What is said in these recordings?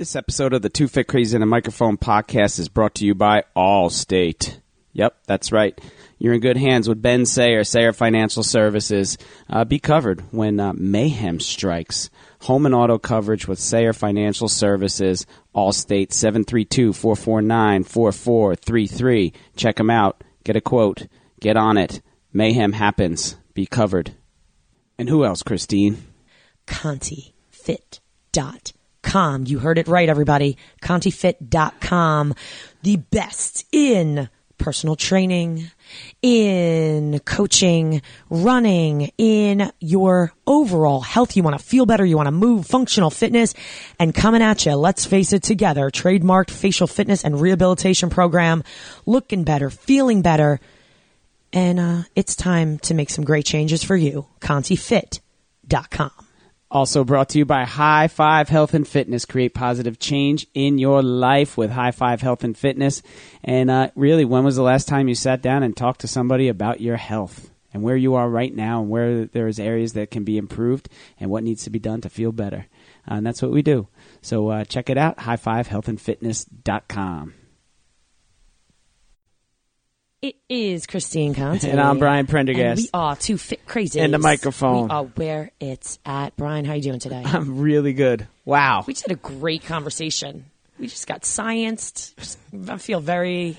This episode of the Two Fit Crazy in a Microphone podcast is brought to you by Allstate. Yep, that's right. You're in good hands with Ben Sayer, Sayer Financial Services. Uh, be covered when uh, mayhem strikes. Home and auto coverage with Sayer Financial Services. Allstate 732-449-4433. Check them out. Get a quote. Get on it. Mayhem happens. Be covered. And who else, Christine? ContiFit.com. You heard it right, everybody. ContiFit.com. The best in personal training, in coaching, running, in your overall health. You want to feel better. You want to move, functional fitness, and coming at you. Let's face it together. Trademarked facial fitness and rehabilitation program. Looking better, feeling better. And uh, it's time to make some great changes for you. ContiFit.com. Also brought to you by High Five Health and Fitness. Create positive change in your life with High Five Health and Fitness. And uh, really, when was the last time you sat down and talked to somebody about your health and where you are right now and where there's areas that can be improved and what needs to be done to feel better? Uh, and that's what we do. So uh, check it out, highfivehealthandfitness.com. It is Christine Conti. And I'm Brian Prendergast. And we are two fit crazy. And the microphone. We are where it's at. Brian, how are you doing today? I'm really good. Wow. We just had a great conversation. We just got scienced. I feel very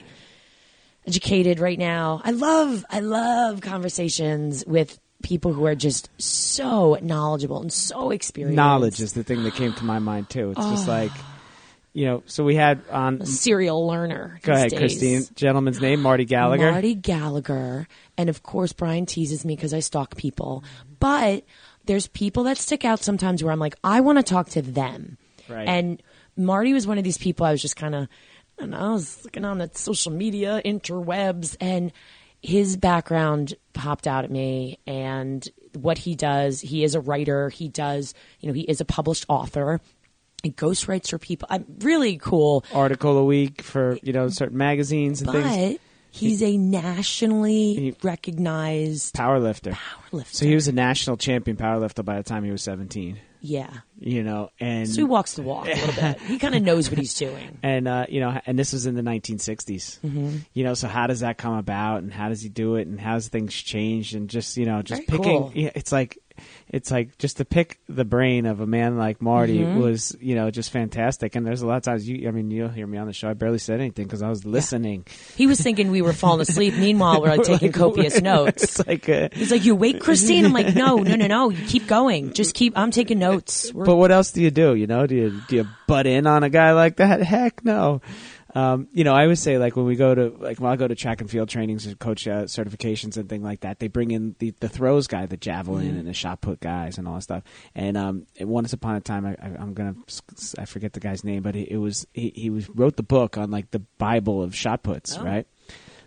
educated right now. I love, I love conversations with people who are just so knowledgeable and so experienced. Knowledge is the thing that came to my mind too. It's just oh. like, you know, so we had on. a serial learner. Go ahead, days. Christine. Gentleman's name, Marty Gallagher. Marty Gallagher. And of course, Brian teases me because I stalk people. But there's people that stick out sometimes where I'm like, I want to talk to them. Right. And Marty was one of these people I was just kind of, and I was looking on the social media, interwebs, and his background popped out at me and what he does. He is a writer. He does, you know, he is a published author. He ghostwrites for people. I'm really cool. Article a week for, you know, certain magazines and But things. he's a nationally He- recognized Powerlifter. powerlifter. So he was a national champion powerlifter by the time he was 17. yeah. You know, and So he walks the walk a little bit. He kind of knows what he's doing. and uh, you know, and this was in the 1960s. Mm-hmm. You know, so how does that come about, and how does he do it, and how's things changed, and just you know, just Very picking. cool. yeah, It's like, it's like just to pick the brain of a man like Marty Mm-hmm. was, you know, just fantastic. And there's a lot of times you, I mean, you'll hear me on the show. I barely said anything because I was listening. He was thinking we were falling asleep. Meanwhile, we're like taking copious notes. It's like, uh, He's like, "You wait, Christine." I'm like, "No, no, no, no. You keep going. Just keep. I'm taking notes." We're, but what else do you do? You know, do you do you butt in on a guy like that? Heck no. Um, you know, I always say like when we go to like when I go to track and field trainings and coach uh, certifications and thing like that, they bring in the the throws guy, the javelin and the shot put guys and all that stuff. And um, once upon a time, I, I'm gonna I forget the guy's name, but it, it was he, he was wrote the book on like the Bible of shot puts, right?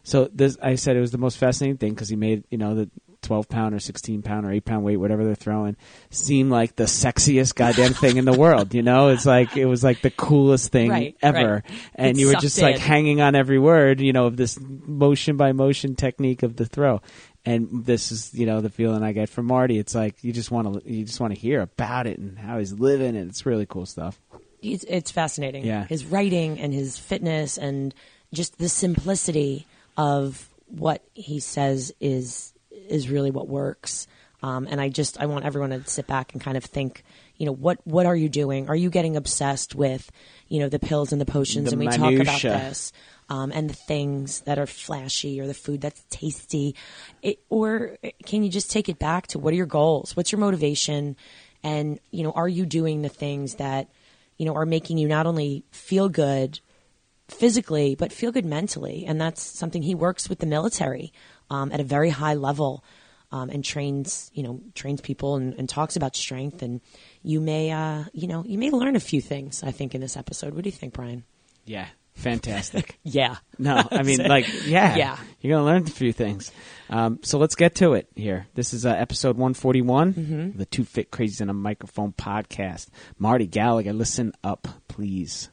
So this, I said it was the most fascinating thing because he made you know the 12 pound or 16 pound or 8 pound weight, whatever they're throwing, seem like the sexiest goddamn thing in the world. You know, it's like it was like the coolest thing Right, ever, right. and It you were just like hanging on every word, you know, of this motion by motion technique of the throw. And this is, you know, the feeling I get from Marty. It's like you just want to, you just want to hear about it and how he's living, and it's really cool stuff. it's, it's fascinating. Yeah. His writing and his fitness and just the simplicity of what he says is is really what works. Um, and I just I want everyone to sit back and kind of think, you know, what what are you doing? Are you getting obsessed with, you know, the pills and the potions? The and we talk about this. Um, and the things that are flashy or the food that's tasty, it, or can you just take it back to what are your goals? What's your motivation? And you know, are you doing the things that you know are making you not only feel good physically but feel good mentally? And that's something he works with the military um, at a very high level um, and trains you know trains people and, and talks about strength. And you may uh, you know you may learn a few things. I think in this episode. What do you think, Brian? Yeah, fantastic. Yeah. No, I mean, like, yeah, Yeah. You're gonna learn a few things. Um, so let's get to it here. This is uh, episode 141, Mm-hmm. the Two Fit Crazies in a Microphone podcast. Marty Gallagher, listen up, please.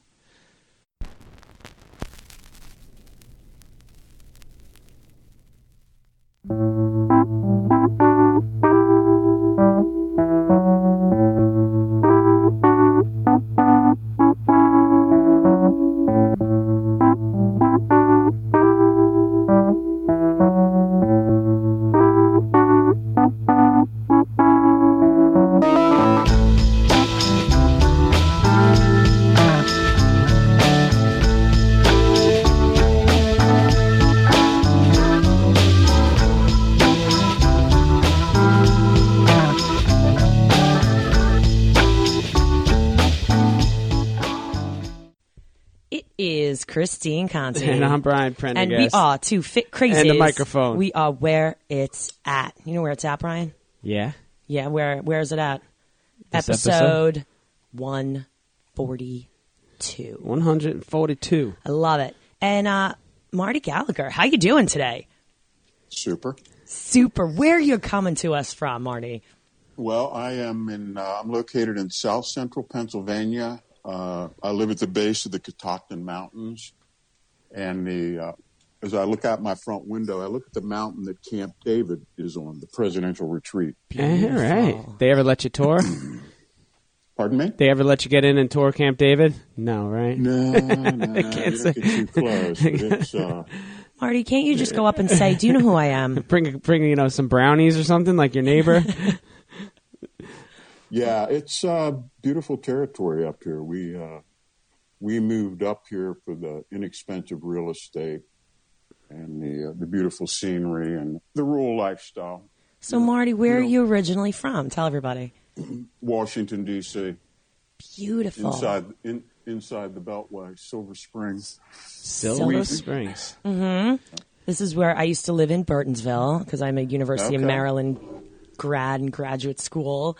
Christine Conti. And I'm Brian Prendergast. And we are two fit crazies. And the microphone. We are where it's at. You know where it's at, Brian? Yeah. Yeah, where where is it at? This episode, episode? 142. 142. I love it. And uh, Marty Gallagher, how you doing today? Super. Super. Where you coming to us from, Marty? Well, I am in. Uh, I'm located in South Central Pennsylvania. Uh, I live at the base of the Catoctin Mountains, and the uh, as I look out my front window, I look at the mountain that Camp David is on, the presidential retreat. All right. They ever let you tour? Pardon me? they ever let you get in and tour Camp David? No, right? No, no, no. you can't say- get too close. Uh, Marty, can't you just go up and say, "Do you know who I am?" Bring, bring, you know, some brownies or something like your neighbor. Yeah, it's uh, beautiful territory up here. We uh, we moved up here for the inexpensive real estate and the uh, the beautiful scenery and the rural lifestyle. So, Marty, where are No. you originally from? Tell everybody. Washington D.C. Beautiful. inside in, inside the Beltway, Silver Springs. Silver Silver- Springs. This is where I used to live in Burtonsville because I'm a University of Maryland grad and graduate school,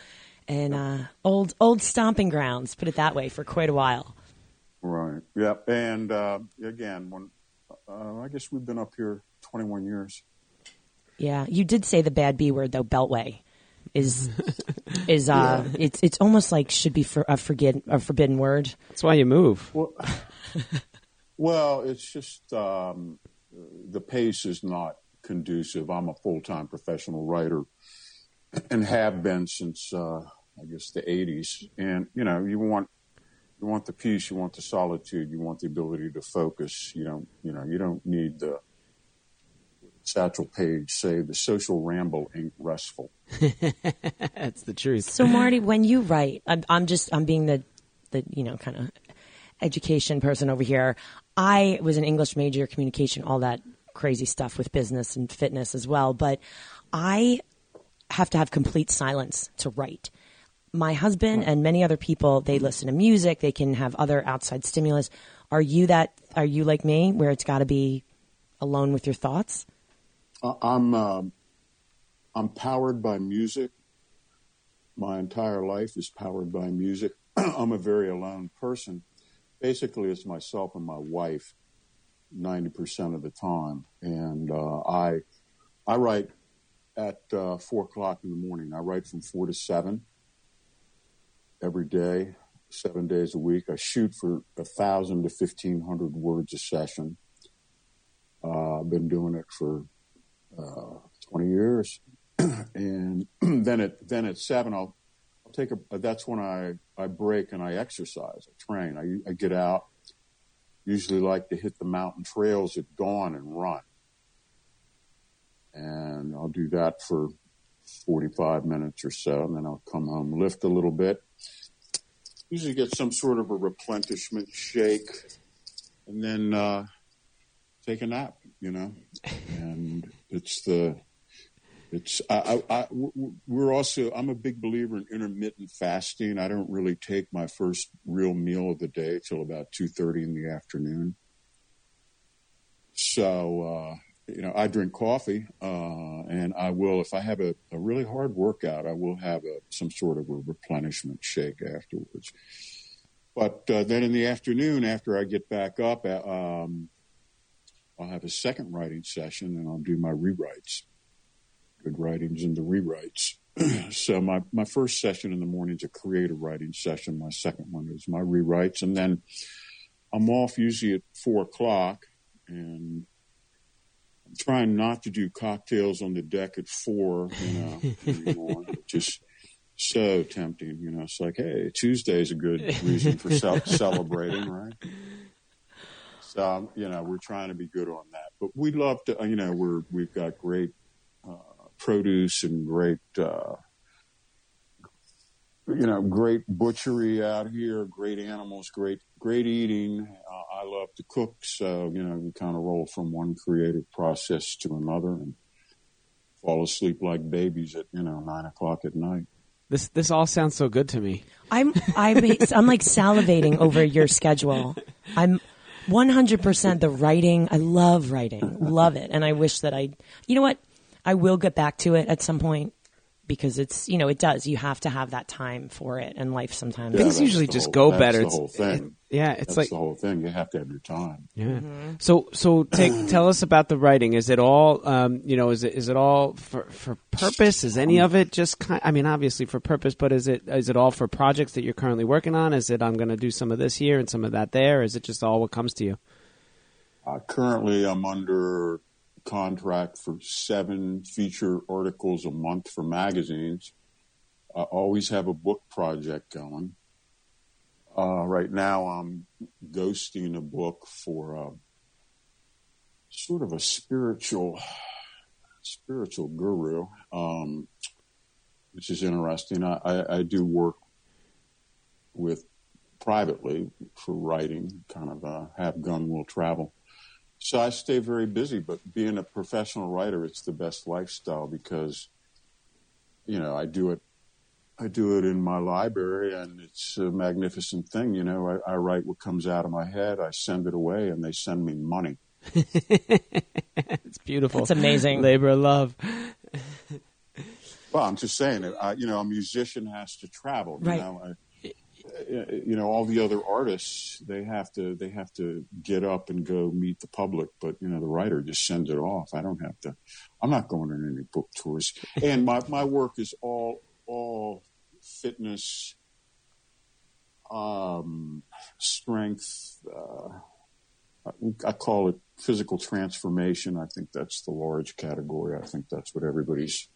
and uh, old old stomping grounds. Put it that way for quite a while. Right. Yep. And uh, again, when uh, I guess we've been up here 21 years. Yeah, you did say the bad B word though. Beltway is is uh, it's it's almost like should be for a forget a forbidden word. That's why you move. Well, well, it's just um, the pace is not conducive. I'm a full time professional writer and have been since uh, I guess the 80s. And you know, you want you want the peace, you want the solitude, you want the ability to focus. You don't you know you don't need the Satchel Paige say the social ramble ain't restful. That's the truth. So Marty, when you write, I'm, I'm just I'm being the the you know kind of education person over here. I was an English major, communication, all that crazy stuff with business and fitness as well. But I have to have complete silence to write. My husband and many other people, they listen to music. They can have other outside stimulus. Are you that? Are you like me, where it's got to be alone with your thoughts? I- I'm uh, I'm powered by music. My entire life is powered by music. I'm a very alone person. Basically, it's myself and my wife, ninety percent of the time, and uh, I I write at uh, four o'clock in the morning. I write from four to seven every day, seven days a week. I shoot for a thousand to fifteen hundred words a session. Uh, I've been doing it for uh, 20 years. and then at then at seven, I'll, I'll take a. That's when I I break and I exercise. I train. I, I get out. Usually like to hit the mountain trails at dawn and run. And I'll do that for 45 minutes or so, and then I'll come home, lift a little bit. Usually get some sort of a replenishment shake, and then uh, take a nap. You know, and it's the it's I, I, I we're also I'm a big believer in intermittent fasting. I don't really take my first real meal of the day till about two thirty in the afternoon. So uh, you know I drink coffee, uh, and I will if I have a, a really hard workout, I will have a, some sort of a replenishment shake afterwards. But uh, then in the afternoon, after I get back up, uh, um, I'll have a second writing session and I'll do my rewrites. Good writings and the rewrites. so my, my first session in the morning is a creative writing session. My second one is my rewrites. And then I'm off usually at four o'clock and trying not to do cocktails on the deck at four, you know, anymore. Just so tempting, you know. It's like, hey, Tuesday's a good reason for ce- celebrating, right? So um, you know, we're trying to be good on that. But we love to, you know, we're we've got great uh, produce and great, uh, you know, great butchery out here, great animals, great great eating. Uh, I love to cook, so you know, we kind of roll from one creative process to another and fall asleep like babies at you know nine o'clock at night. This this all sounds so good to me. I'm I'm I'm like salivating over your schedule. I'm One hundred percent. The writing, I love writing, love it, and I wish that I. You know what? I will get back to it at some point because it's you know it does. You have to have that time for it, and life sometimes. Yeah, Things usually just whole- go that's better. The It's- whole thing. Yeah, it's That's like the whole thing. You have to have your time. Yeah. So so take, tell us about the writing. Is it all um, you know? Is it is it all for for purpose? Is any of it just kind? I mean, obviously for purpose, but is it is it all for projects that you're currently working on? Is it I'm going to do some of this here and some of that there? Is it just all what comes to you? Uh, currently, I'm under contract for seven feature articles a month for magazines. I always have a book project going. Uh, right now, I'm ghosting a book for uh, sort of a spiritual spiritual guru, um, which is interesting. I, I, I do work with privately for writing, kind of uh, have gun will travel. So I stay very busy, but being a professional writer, it's the best lifestyle because, you know, I do it, I do it in my library and it's a magnificent thing. You know, I, I write what comes out of my head. I send it away and they send me money. It's beautiful. It's amazing. Labor of love. Well, I'm just saying it. I, you know, a musician has to travel. You Right. know, I, you know, all the other artists they have to they have to get up and go meet the public, but you know, the writer just sends it off. I don't have to. I'm not going on any book tours, and my my work is all all fitness, um, strength. Uh, I- I call it physical transformation. I think that's the large category. I think that's what everybody's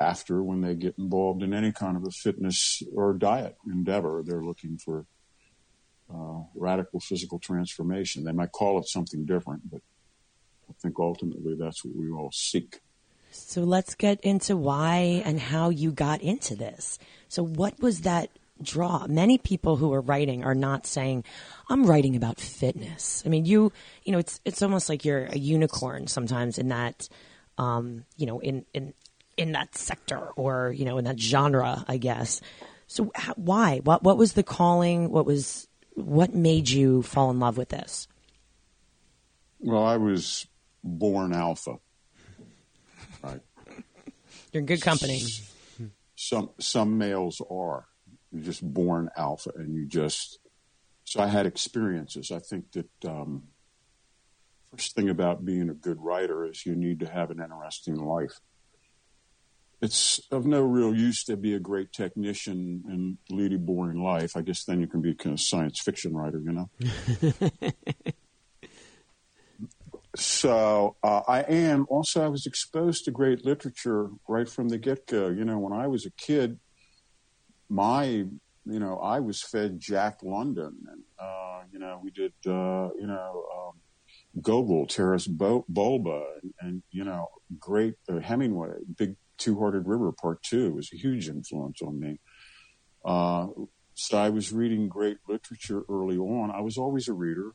after when they get involved in any kind of a fitness or diet endeavor. They're looking for uh, radical physical transformation. They might call it something different, but I think ultimately that's what we all seek. So let's get into why and how you got into this. So what was that draw? Many people who are writing are not saying, "I'm writing about fitness." I mean, you, you know, it's it's almost like you're a unicorn sometimes in that, um, you know, in in in that sector or you know in that genre, I guess. So how, why? What what was the calling? What was what made you fall in love with this? Well, I was born alpha. Right. You're in good company. Some some males are. You're just born alpha, and you just. So I had experiences. I think that um, first thing about being a good writer is you need to have an interesting life. It's of no real use to be a great technician and lead a boring life. I guess then you can be a kind of science fiction writer, you know. So uh, I am also. I was exposed to great literature right from the get go. You know, when I was a kid, my you know I was fed Jack London, and uh, you know we did uh, you know um, Gogol, Taras Bulba, and, and you know great uh, Hemingway, Big Two Hearted River Part Two was a huge influence on me. Uh, so I was reading great literature early on. I was always a reader.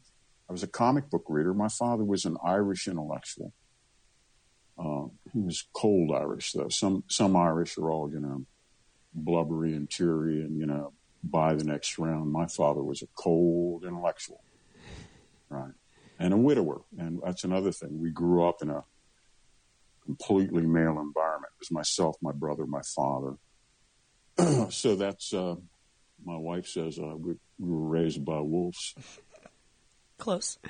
I was a comic book reader. My father was an Irish intellectual. Uh, he was cold Irish, though. Some some Irish are all, you know, blubbery and teary, and you know, by the next round. My father was a cold intellectual, right, and a widower, and that's another thing. We grew up in a completely male environment. Was myself, my brother, my father. so that's uh, my wife says uh, we, we were raised by wolves. Close.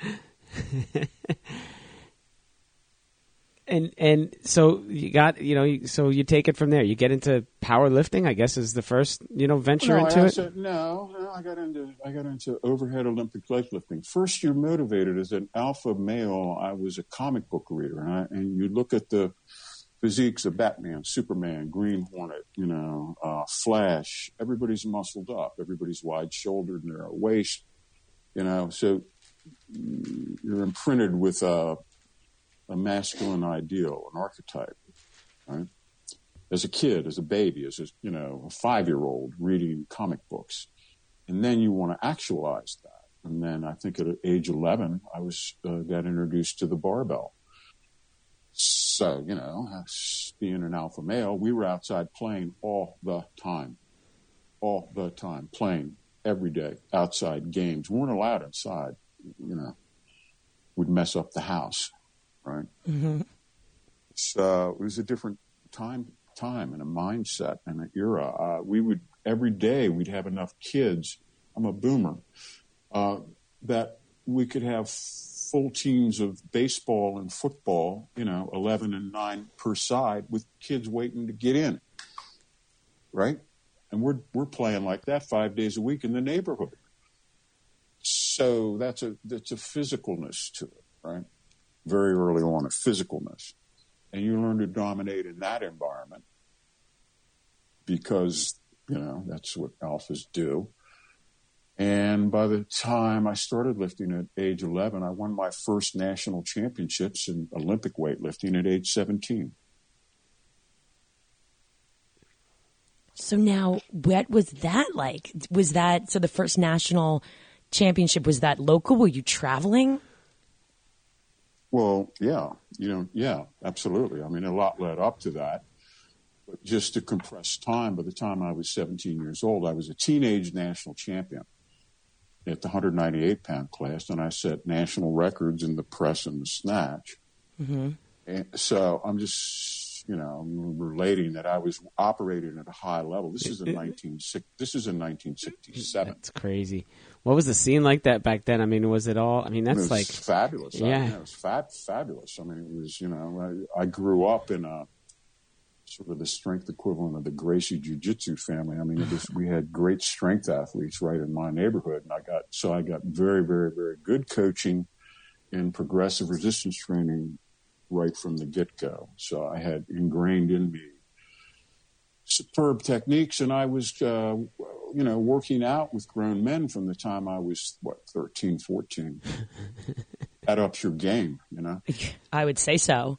And and so you got you know so you take it from there. You get into powerlifting. I guess is the first you know venture no, into I it. no, no, I got into I got into overhead Olympic weightlifting. First, you're motivated as an alpha male. I was a comic book reader, and, I, and you look at the physiques of Batman, Superman, Green Hornet, you know, uh, Flash. Everybody's muscled up. Everybody's wide shouldered, narrow waist. You know, so mm, you're imprinted with a, a masculine ideal, an archetype, right? As a kid, as a baby, as a you know a five year old reading comic books, and then you want to actualize that. And then I think at age eleven, I was uh, got introduced to the barbell. So you know, being an alpha male, we were outside playing all the time, all the time, playing every day outside games. We weren't allowed inside, you know. would mess up the house, right? Mm-hmm. So it was a different time, time and a mindset and an era. Uh, we would every day we'd have enough kids. I'm a boomer. Uh, that we could have full teams of baseball and football, you know, 11 and 9 per side with kids waiting to get in. Right? And we're we're playing like that 5 days a week in the neighborhood. So that's a that's a physicalness to it, right? Very early on a physicalness. And you learn to dominate in that environment because, you know, that's what alphas do. And by the time I started lifting at age 11, I won my first national championships in Olympic weightlifting at age 17. So now, what was that like? Was that so? The first national championship was that local? Were you traveling? Well, yeah, you know, yeah, absolutely. I mean, a lot led up to that. But just to compress time, by the time I was 17 years old, I was a teenage national champion at the 198 pound class, and I set national records in the press and the snatch. Mm-hmm. And so I'm just, you know, relating that I was operating at a high level. This is in 19 this is in 1967. That's crazy. What was the scene like that back then? I mean, was it all? I mean, that's like fabulous. Yeah, I mean, it was fab, fabulous. I mean, it was. You know, I, I grew up in a sort of the strength equivalent of the Gracie Jiu Jitsu family. I mean, was, we had great strength athletes right in my neighborhood, and I got so I got very, very, very good coaching in progressive resistance training right from the get go. So I had ingrained in me superb techniques, and I was, uh, you know, working out with grown men from the time I was what 13, 14. that ups your game, you know. I would say so.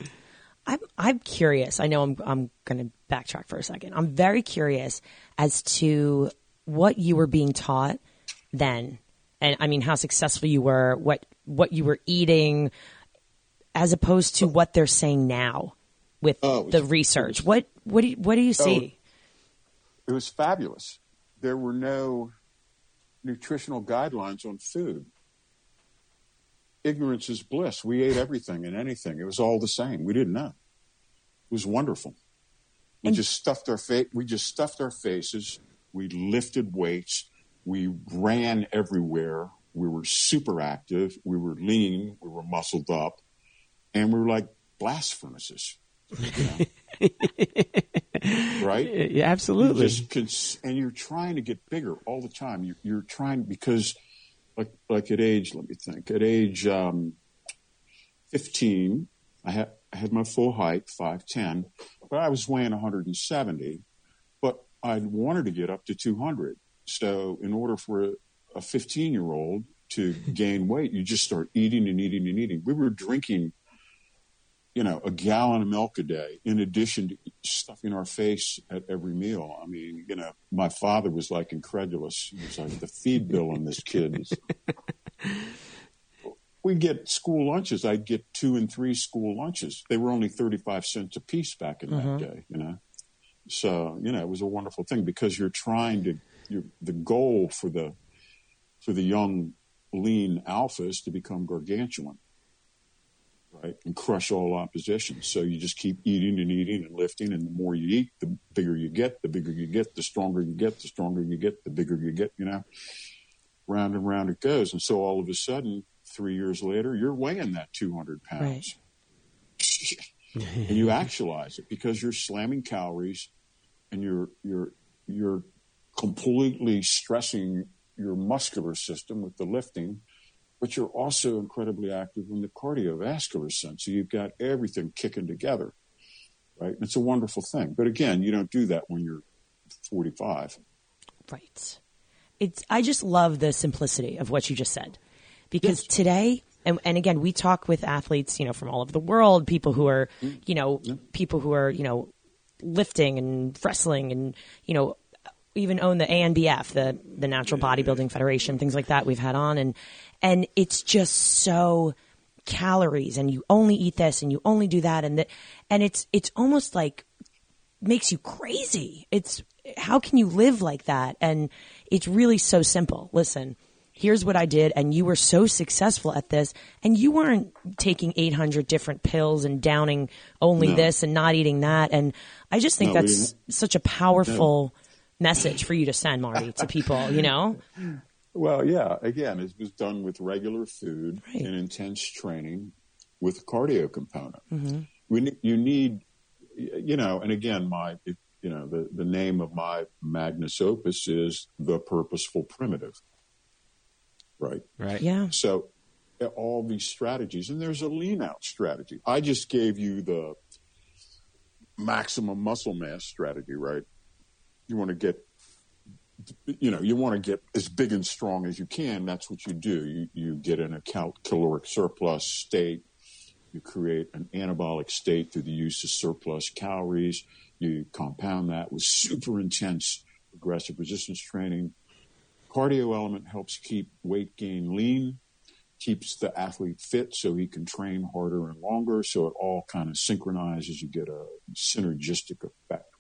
I'm I'm curious. I know I'm I'm going to backtrack for a second. I'm very curious as to what you were being taught then, and I mean how successful you were, what what you were eating, as opposed to what they're saying now with Oh, the it's- research. What what do you, what do you see? Oh, it was fabulous. There were no nutritional guidelines on food. Ignorance is bliss. We ate everything and anything. It was all the same. We didn't know. It was wonderful. We just stuffed our face. We just stuffed our faces. We lifted weights. We ran everywhere. We were super active. We were lean. We were muscled up, and we were like blast furnaces. you know? right? yeah, absolutely. You cons- and you're trying to get bigger all the time. You, you're trying because, like, like at age, let me think. At age um, 15, I had I had my full height, five ten, but I was weighing 170. But I wanted to get up to 200. So in order for a 15 year old to gain weight, you just start eating and eating and eating. We were drinking you know, a gallon of milk a day, in addition to stuffing our face at every meal. I mean, you know, my father was like incredulous. He was like, the feed bill on this kid is. we get school lunches. I'd get two and three school lunches. They were only 35 cents a piece back in that mm-hmm. day, you know? So, you know, it was a wonderful thing because you're trying to, you're, the goal for the, for the young lean alphas to become gargantuan right, and crush all opposition. So you just keep eating and eating and lifting, and the more you eat, the bigger you get. The bigger you get, the stronger you get. The stronger you get, the bigger you get. You know, round and round it goes. And so all of a sudden, three years later, you're weighing that 200 pounds, and you actualize it because you're slamming calories, and you're you're you're completely stressing your muscular system with the lifting but you're also incredibly active in the cardiovascular sense. So you've got everything kicking together, right? And it's a wonderful thing. But again, you don't do that when you're 45. Right. It's I just love the simplicity of what you just said. Because Yes. today and, and again, we talk with athletes, you know, from all over the world, people who are, mm. you know, people who are, you know, lifting and wrestling and, you know, even own the ANBF, the the Natural Bodybuilding Federation, things like that we've had on and and it's just so calories and you only eat this and you only do that and that and it's it's almost like makes you crazy. It's how can you live like that? And it's really so simple. Listen, here's what I did, and you were so successful at this, and you weren't taking 800 different pills and downing only No. this and not eating that. And I just think No, that's such a powerful message for you to send, Marty, to people, you know? Well, yeah. Again, it was done with regular food Right. and intense training with a cardio component. Mm-hmm. We ne- you need, you know, and again, my you know the the name of my magnus opus is the purposeful primitive. Right. Right. Yeah. So uh, all these strategies, and there's a lean out strategy. I just gave you the maximum muscle mass strategy, right? You want to get, you know, you want to get as big and strong as you can. That's what you do. You, you get in a cal- caloric surplus state. You create an anabolic state through the use of surplus calories. You compound that with super intense aggressive resistance training. Cardio element helps keep weight gain lean, keeps the athlete fit so he can train harder and longer. So it all kind of synchronizes. You get a synergistic effect.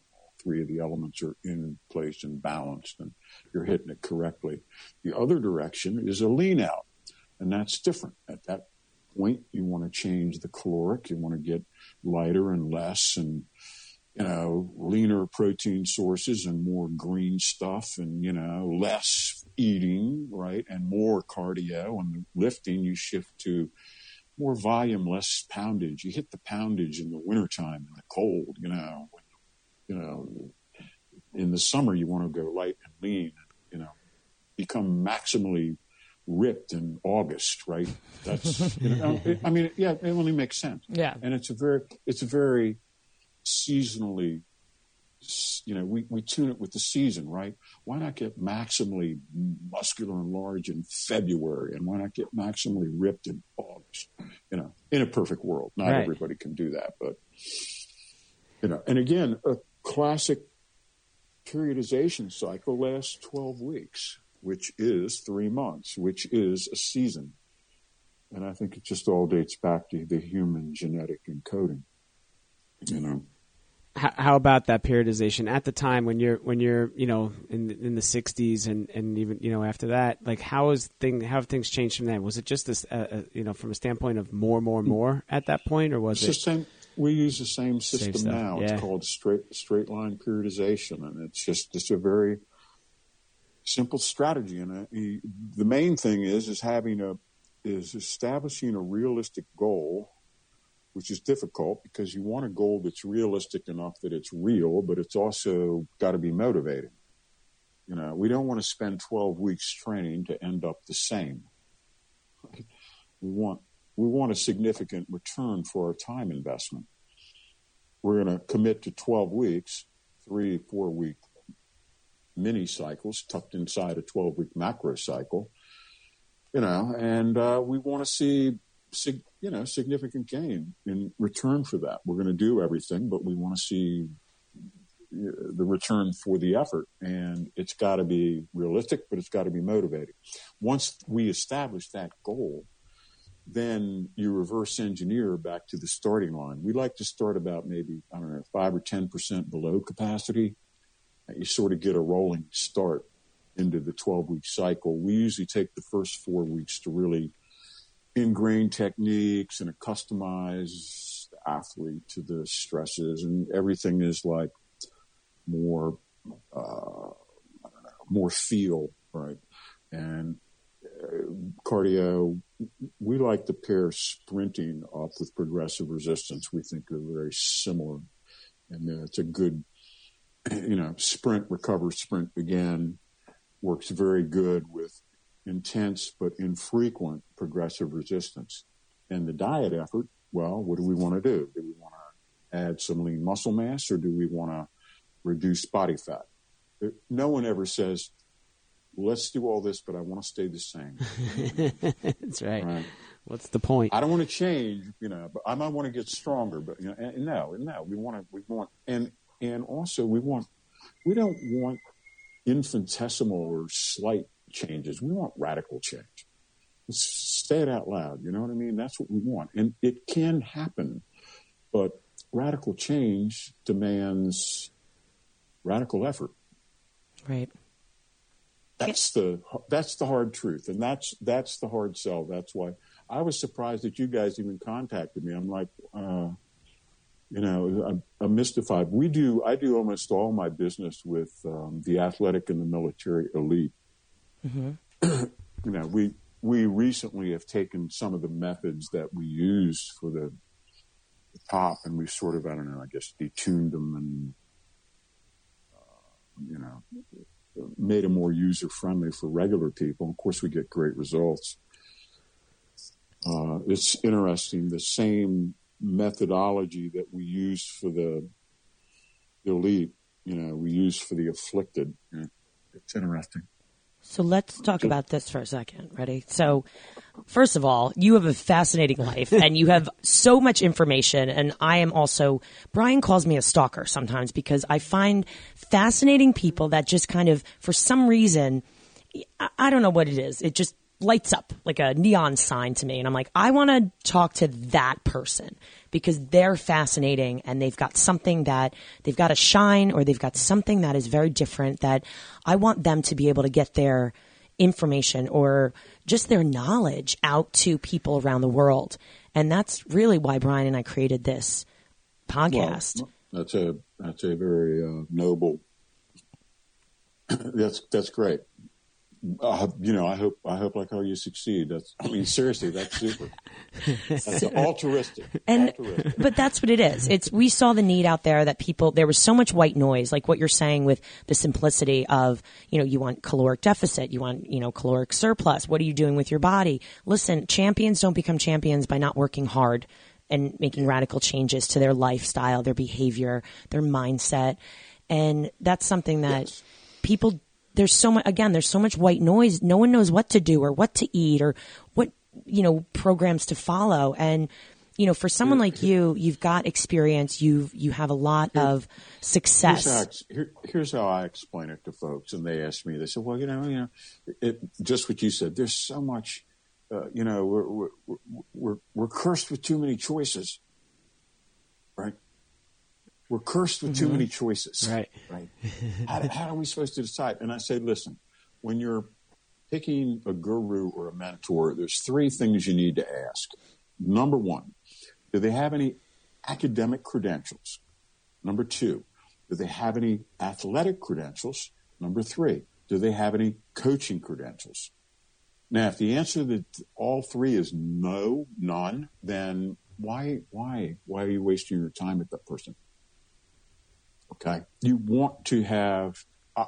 Three of the elements are in place and balanced, and you're hitting it correctly. The other direction is a lean out, and that's different. At that point, you want to change the caloric. You want to get lighter and less and you know, leaner protein sources and more green stuff and, you know, less eating, right? And more cardio and lifting, you shift to more volume, less poundage. You hit the poundage in the wintertime in the cold, you know, when, you know, in the summer, you want to go light and lean, you know, become maximally ripped in August, right? That's, you know, I mean, yeah, it only makes sense. Yeah. And it's a very, it's a very seasonally, you know, we, we tune it with the season, right? Why not get maximally muscular and large in February? And why not get maximally ripped in August? You know, in a perfect world. Not Right. everybody can do that, but, you know, and again, a classic periodization cycle lasts 12 weeks, which is three months, which is a season. And I think it just all dates back to the human genetic encoding. You know, how, how about that periodization at the time when you're when you're you know in in the 60s and and even you know after that like how is thing how have things changed from then was it just this uh, uh, you know from a standpoint of more more more at that point or was it's the same. We use the same system stuff, now. yeah. It's called straight straight line periodization, and it's just just a very simple strategy. And uh, he- the main thing is is having a is establishing a realistic goal, which is difficult because you want a goal that's realistic enough that it's real, but it's also got to be motivating. You know, we don't want to spend 12 weeks training to end up the same. We want we want a significant return for our time investment. We're going to commit to 12 weeks, three, four week mini cycles tucked inside a 12 week macro cycle, you know, and uh, we want to see, sig- you know, significant gain in return for that. We're going to do everything, but we want to see uh, the return for the effort. And it's got to be realistic, but it's got to be motivating. Once we establish that goal, then you reverse engineer back to the starting line. We like to start about maybe, I don't know, five or 10% below capacity. You sort of get a rolling start into the 12 week cycle. We usually take the first four weeks to really ingrain techniques and customize the athlete to the stresses, and everything is like more, uh, know, more feel, right? And cardio, we like to pair sprinting off with progressive resistance. We think they're very similar, and it's a good, you know, sprint, recover, sprint again works very good with intense but infrequent progressive resistance. And the diet effort, well, what do we want to do? Do we want to add some lean muscle mass or do we want to reduce body fat? No one ever says, let's do all this, but I want to stay the same. that's right. Right. what's the point I don't want to change, you know, but I might want to get stronger. But you know, and, no, no, we want to, we want, and and also we want, we don't want infinitesimal or slight changes. We want radical change. Let's say it out loud. You know what I mean? That's what we want, and it can happen, but radical change demands radical effort. Right. That's the that's the hard truth, and that's that's the hard sell. That's why I was surprised that you guys even contacted me. I'm like, uh, you know, I'm, I'm, mystified. We do I do almost all my business with um, the athletic and the military elite. Mm-hmm. you know, we we recently have taken some of the methods that we use for the, top, and we've sort of I don't know, I guess detuned them and uh, you know made it more user friendly for regular people. Of course, we get great results. Uh, it's interesting. The same methodology that we use for the elite, you know, we use for the afflicted. It's interesting. So let's talk about this for a second. Ready? So, first of all, you have a fascinating life and you have so much information. And I am also, Brian calls me a stalker sometimes because I find fascinating people that just kind of, for some reason, I don't know what it is. It just lights up like a neon sign to me. And I'm like, I want to talk to that person because they're fascinating and they've got something that they've got a shine or they've got something that is very different that I want them to be able to get their information or just their knowledge out to people around the world. And that's really why Brian and I created this podcast. Well, that's a that's a very uh, noble. that's that's great uh, you know, I hope I hope like how you succeed. That's I mean, seriously, that's super. That's altruistic. And altruistic. but that's what it is. It's we saw the need out there that people there was so much white noise, like what you're saying with the simplicity of you know you want caloric deficit, you want you know caloric surplus. What are you doing with your body? Listen, champions don't become champions by not working hard and making radical changes to their lifestyle, their behavior, their mindset, and that's something that. Yes people there's so much again there's so much white noise. No one knows what to do or what to eat or what you know programs to follow. And you know for someone like you you've got experience. You've, you have a lot Here, of success. Here's how, here, here's how, i explain it to folks and they ask me they say well you know you know it, just what you said. There's so much uh, you know we're, we're we're we're cursed with too many choices. Right we're cursed with mm-hmm. too many choices. Right. Right. how, do, how are we supposed to decide? And I say, listen, when you're picking a guru or a mentor, there's three things you need to ask. Number one, do they have any academic credentials? Number two, do they have any athletic credentials? Number three, do they have any coaching credentials? Now, if the answer to all three is no, none, then why, why, why are you wasting your time with that person? Okay. You want to have, uh,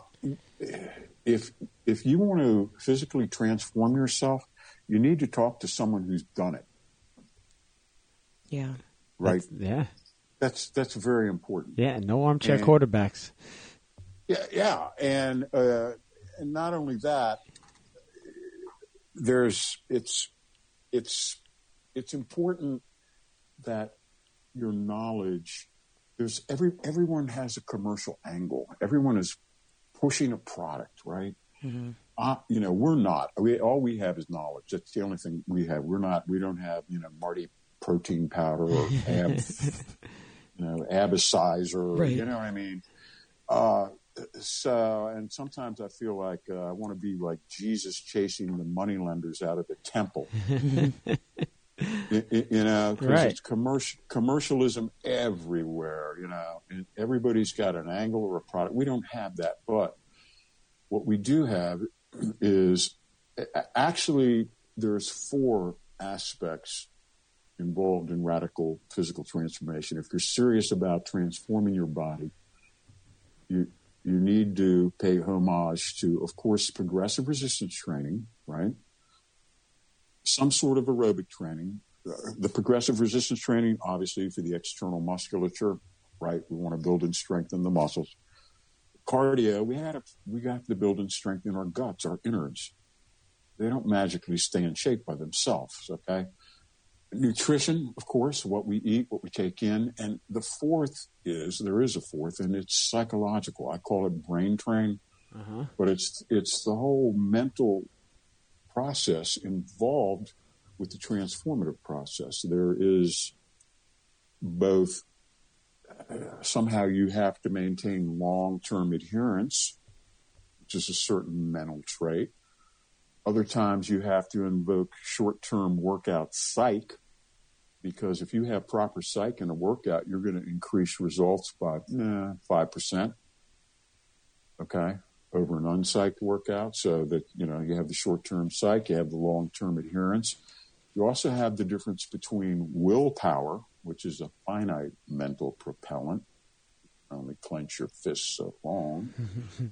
if, if you want to physically transform yourself, you need to talk to someone who's done it. Yeah. Right. That's, yeah. That's, that's very important. Yeah. No armchair and, quarterbacks. Yeah. Yeah. And, uh, and not only that, there's, it's, it's, it's important that your knowledge there's every everyone has a commercial angle. Everyone is pushing a product, right? Mm-hmm. Uh, you know, we're not. We all we have is knowledge. That's the only thing we have. We're not. We don't have you know Marty protein powder or ab, you know, Abicizer. Right. You know what I mean? Uh, so, and sometimes I feel like uh, I want to be like Jesus chasing the moneylenders out of the temple. you, you know, because right. it's commercial commercialism everywhere. You know, and everybody's got an angle or a product. We don't have that, but what we do have is actually there's four aspects involved in radical physical transformation. If you're serious about transforming your body, you you need to pay homage to, of course, progressive resistance training, right? Some sort of aerobic training. The progressive resistance training, obviously, for the external musculature, right? We want to build and strengthen the muscles. Cardio, we had a, we got to build and strengthen our guts, our innards. They don't magically stay in shape by themselves. Okay. Nutrition, of course, what we eat, what we take in. And the fourth is, there is a fourth, and it's psychological. I call it brain train. Uh-huh. But it's it's the whole mental process involved with the transformative process. There is both uh, somehow you have to maintain long term adherence which is a certain mental trait. Other times you have to invoke short term workout psych because if you have proper psych in a workout, you're going to increase results by eh, 5%. Okay. Over an unpsyched workout. So that, you know, you have the short term psych, you have the long term adherence. You also have the difference between willpower, which is a finite mental propellant, only clench your fists so long,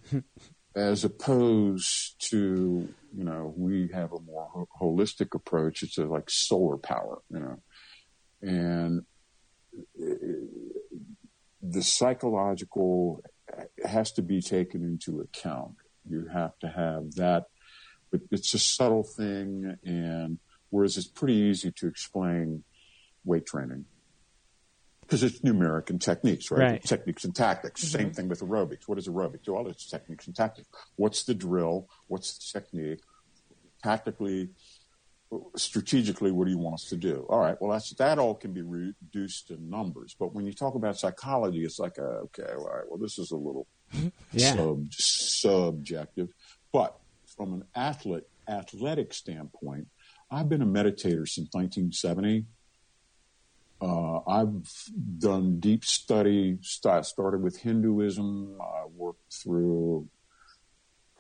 as opposed to, you know, we have a more ho- holistic approach. It's a, like solar power, you know, and uh, the psychological has to be taken into account. You have to have that, but it's a subtle thing. And whereas it's pretty easy to explain weight training because it's numeric and techniques, right? Right. Techniques and tactics. Mm-hmm. Same thing with aerobics. What is aerobics? Well, it's techniques and tactics. What's the drill? What's the technique? Tactically, strategically, what do you want us to do? All right. Well, that's that all can be reduced to numbers. But when you talk about psychology, it's like, uh, okay, all right. Well, this is a little Yeah. sub, subjective. But from an athlete athletic standpoint, I've been a meditator since 1970. Uh, I've done deep study. Start, started with Hinduism. I worked through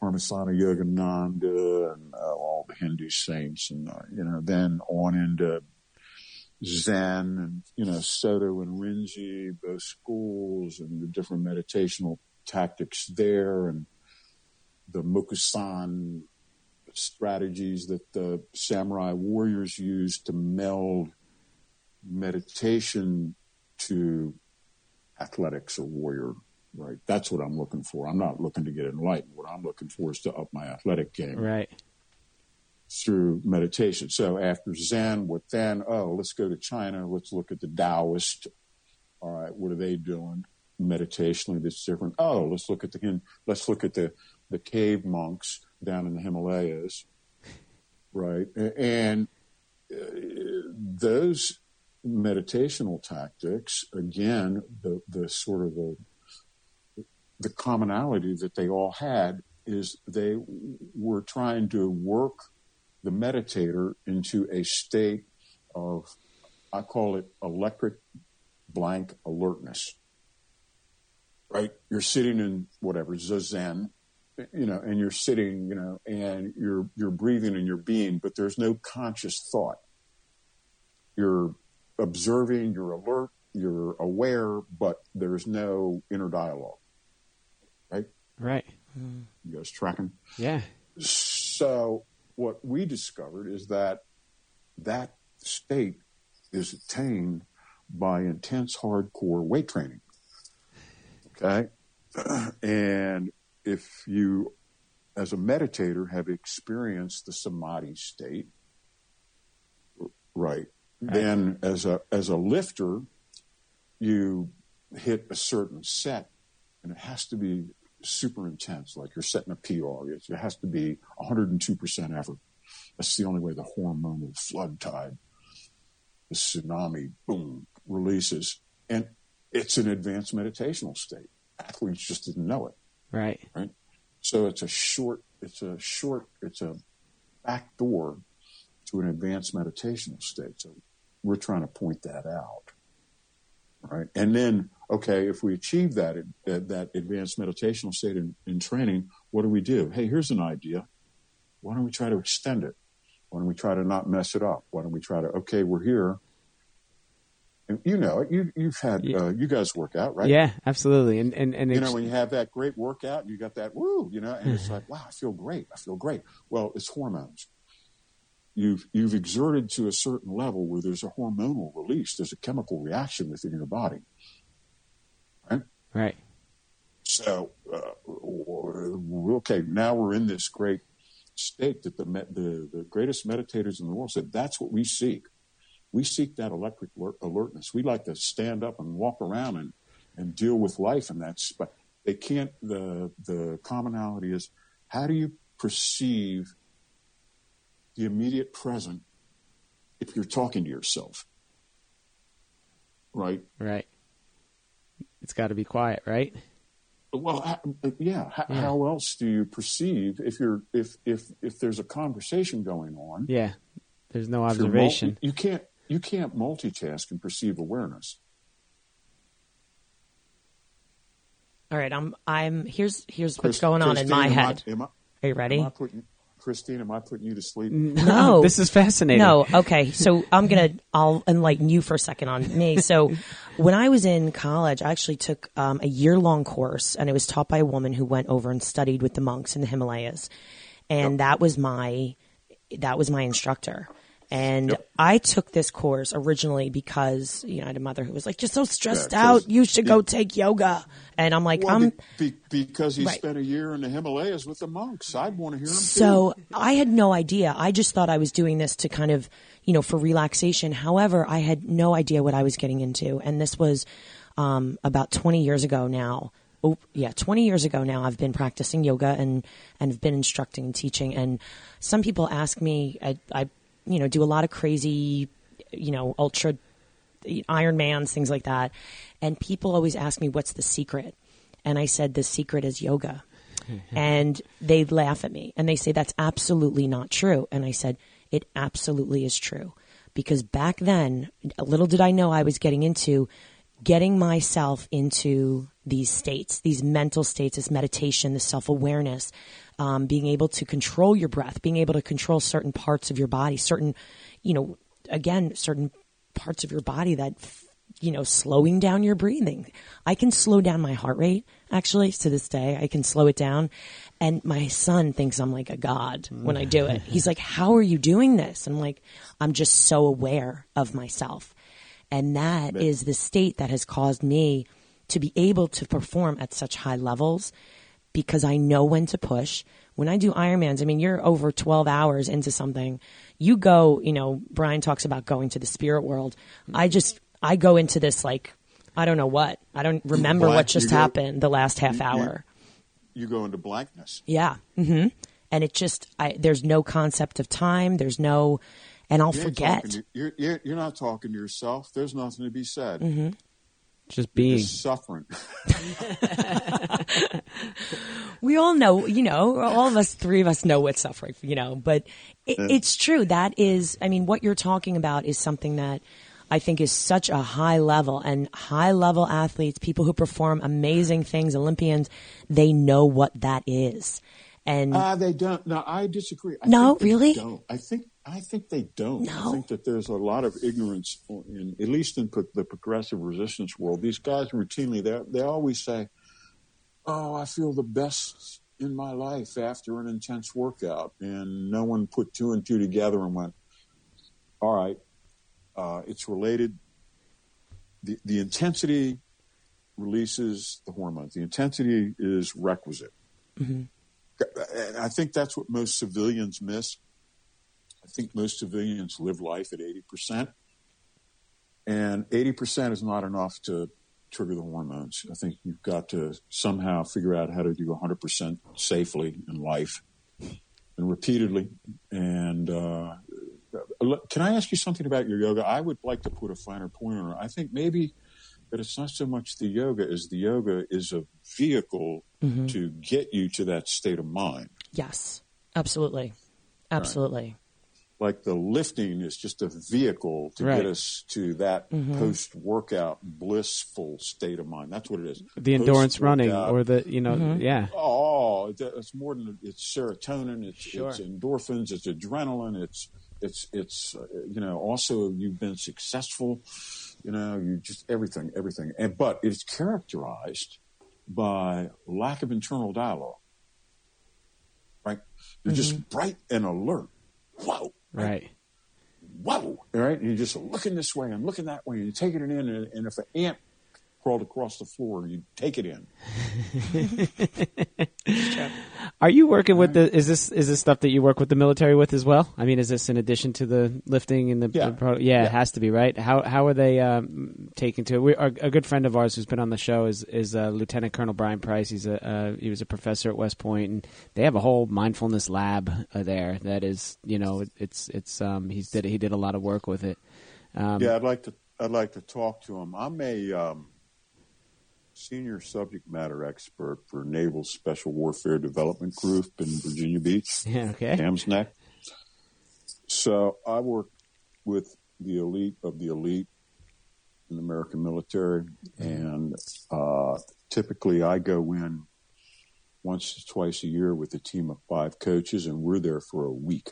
Paramahansa Yogananda and uh, all the Hindu saints, and uh, you know, then on into Zen and you know Soto and Rinzai, both schools, and the different meditational tactics there, and the Mukusan strategies that the samurai warriors used to meld meditation to athletics or warrior. Right, that's what I'm looking for. I'm not looking to get enlightened. What I'm looking for is to up my athletic game Right. through meditation. So after Zen, what then? Oh, let's go to China. Let's look at the Taoist. All right, what are they doing meditationally that's different? Oh, let's look at the let's look at the the cave monks down in the Himalayas, right? And uh, those meditational tactics, again, the the sort of the the commonality that they all had is they were trying to work the meditator into a state of, I call it electric blank alertness. Right? You're sitting in whatever, zazen, you know, and you're sitting, you know, and you're, you're breathing and you're being, but there's no conscious thought. You're observing, you're alert, you're aware, but there's no inner dialogue. Right? Right. Mm-hmm. You guys tracking? Yeah. So what we discovered is that that state is attained by intense hardcore weight training. Okay. And if you, as a meditator, have experienced the samadhi state, right, then as a, as a lifter, you hit a certain set and it has to be super intense, like you're setting a PR. It it has to be 102% effort. That's the only way the hormonal flood tide, the tsunami, boom, releases. And it's an advanced meditational state. Athletes just didn't know it, Right. right? So it's a short, it's a short, it's a back door to an advanced meditational state. So we're trying to point that out right? And then, okay, if we achieve that that, that advanced meditational state in, in training, what do we do? Hey, here's an idea. Why don't we try to extend it? Why don't we try to not mess it up? Why don't we try to? Okay, we're here. You know it. You you've had Yeah. uh, you guys work out, right? Yeah, absolutely. And and and You know, when you have that great workout and you got that woo, you know, and it's like, wow, I feel great. I feel great. Well, it's hormones. You've you've exerted to a certain level where there's a hormonal release, there's a chemical reaction within your body. Right? right. So, uh, okay, now we're in this great state that the, the the greatest meditators in the world said that's what we seek. We seek that electric alertness. We like to stand up and walk around and, and deal with life, and that's but they can't. The the commonality is how do you perceive the immediate present if you're talking to yourself, right? Right. It's got to be quiet, right? Well, uh, yeah. h- Yeah. How else do you perceive if you're if if if there's a conversation going on? Yeah. There's no you're mul- observation. you can't you can't multitask and perceive awareness. All right, I'm I'm here's here's what's Chris- going on in my am I- head. Am I, Are you ready? am I putting, Christine, am I putting you to sleep? No. this is fascinating. No, okay. So I'm gonna I'll enlighten you for a second on me. So when I was in college, I actually took um, a year long course, and it was taught by a woman who went over and studied with the monks in the Himalayas, and that was my that was my instructor. And Yep. I took this course originally because you know I had a mother who was like, "You're so stressed Yeah, out. You should go take yoga." And I'm like, Well, "I'm." be, be, because he Right. spent a year in the Himalayas with the monks. I'd want to hear him. So too. I had no idea. I just thought I was doing this to kind of, you know, for relaxation. However, I had no idea what I was getting into. And this was um, about 20 years ago now. Oh, yeah, 20 years ago now, I've been practicing yoga and, and have been instructing and teaching. And some people ask me, I, I, you know, do a lot of crazy, you know, ultra Ironmans, things like that. And people always ask me, what's the secret? And I said, the secret is yoga. Mm-hmm. and they laugh at me and they say, that's absolutely not true. And I said, it absolutely is true. Because back then, little did I know I was getting into getting myself into these states, these mental states, this meditation, this self awareness, um, being able to control your breath, being able to control certain parts of your body, certain, you know, again, certain parts of your body that, you know, slowing down your breathing. I can slow down my heart rate, actually, to this day. I can slow it down. And my son thinks I'm like a god when I do it. He's like, How are you doing this? I'm like, I'm just so aware of myself. And that is the state that has caused me to be able to perform at such high levels because I know when to push. When I do Ironmans, I mean, you're over 12 hours into something. You go, you know, Brian talks about going to the spirit world. I just, I go into this like, I don't know what. I don't remember Black, what just go- happened the last half hour. you go into blackness. Yeah. Mm-hmm. And it just, I, there's no concept of time. There's no, and I'll You ain't forget. to- You're, you're, you're not talking to yourself. There's nothing to be said. Just being. Just suffering. we all know, you know, all of us, three of us know what suffering, you know, but it, it's true. That is, I mean, what you're talking about is something that I think is such a high level and high level athletes, people who perform amazing things, Olympians, they know what that is. And Uh, they don't. No, I disagree. I No, think they really? Don't. I think I think they don't. No. I think that there's a lot of ignorance, in at least in pro- the progressive resistance world. These guys routinely they they always say, "Oh, I feel the best in my life after an intense workout," and no one put two and two together and went, "All right, uh, it's related." The the intensity releases the hormones. The intensity is requisite. And I think that's what most civilians miss. I think most civilians live life at 80%. And 80% is not enough to trigger the hormones. I think you've got to somehow figure out how to do 100% safely in life and repeatedly. And uh, can I ask you something about your yoga? I would like to put a finer point on it. I think maybe that it's not so much the yoga as the yoga is a vehicle to get you to that state of mind. yes, absolutely. Absolutely. Like the lifting is just a vehicle to Right. get us to that post workout blissful state of mind. That's what it is. the endurance running or the, you know, Mm-hmm. yeah. oh, it's more than it's serotonin. It's, Sure. it's endorphins. It's adrenaline. It's it's it's uh, you know also you've been successful. You know you just everything everything and but it's characterized by lack of internal dialogue. Right, you're Mm-hmm. just bright and alert. Whoa, Right. whoa, all right? And you're just looking this way and looking that way, and you're taking it in. And, and if an ant crawled across the floor, you take it in. Are you working with the? Is this is this stuff that you work with the military with as well? I mean, is this in addition to the lifting and the? Yeah. the pro- yeah, Yeah. it has to be right. How how are they um, taking to it? We, our, a good friend of ours who's been on the show is is uh, Lieutenant Colonel Brian Price. He's a uh, he was a professor at West Point, and they have a whole mindfulness lab uh, there. That is, you know, it, it's it's um he's did he did a lot of work with it. Um, yeah, I'd like to. I'd like to talk to him. I'm a. Um, senior subject matter expert for Naval Special Warfare Development Group in Virginia Beach, Yeah, okay. Dam Neck. So I work with the elite of the elite in the American military, and uh, typically I go in once or twice a year with a team of five coaches, and we're there for a week.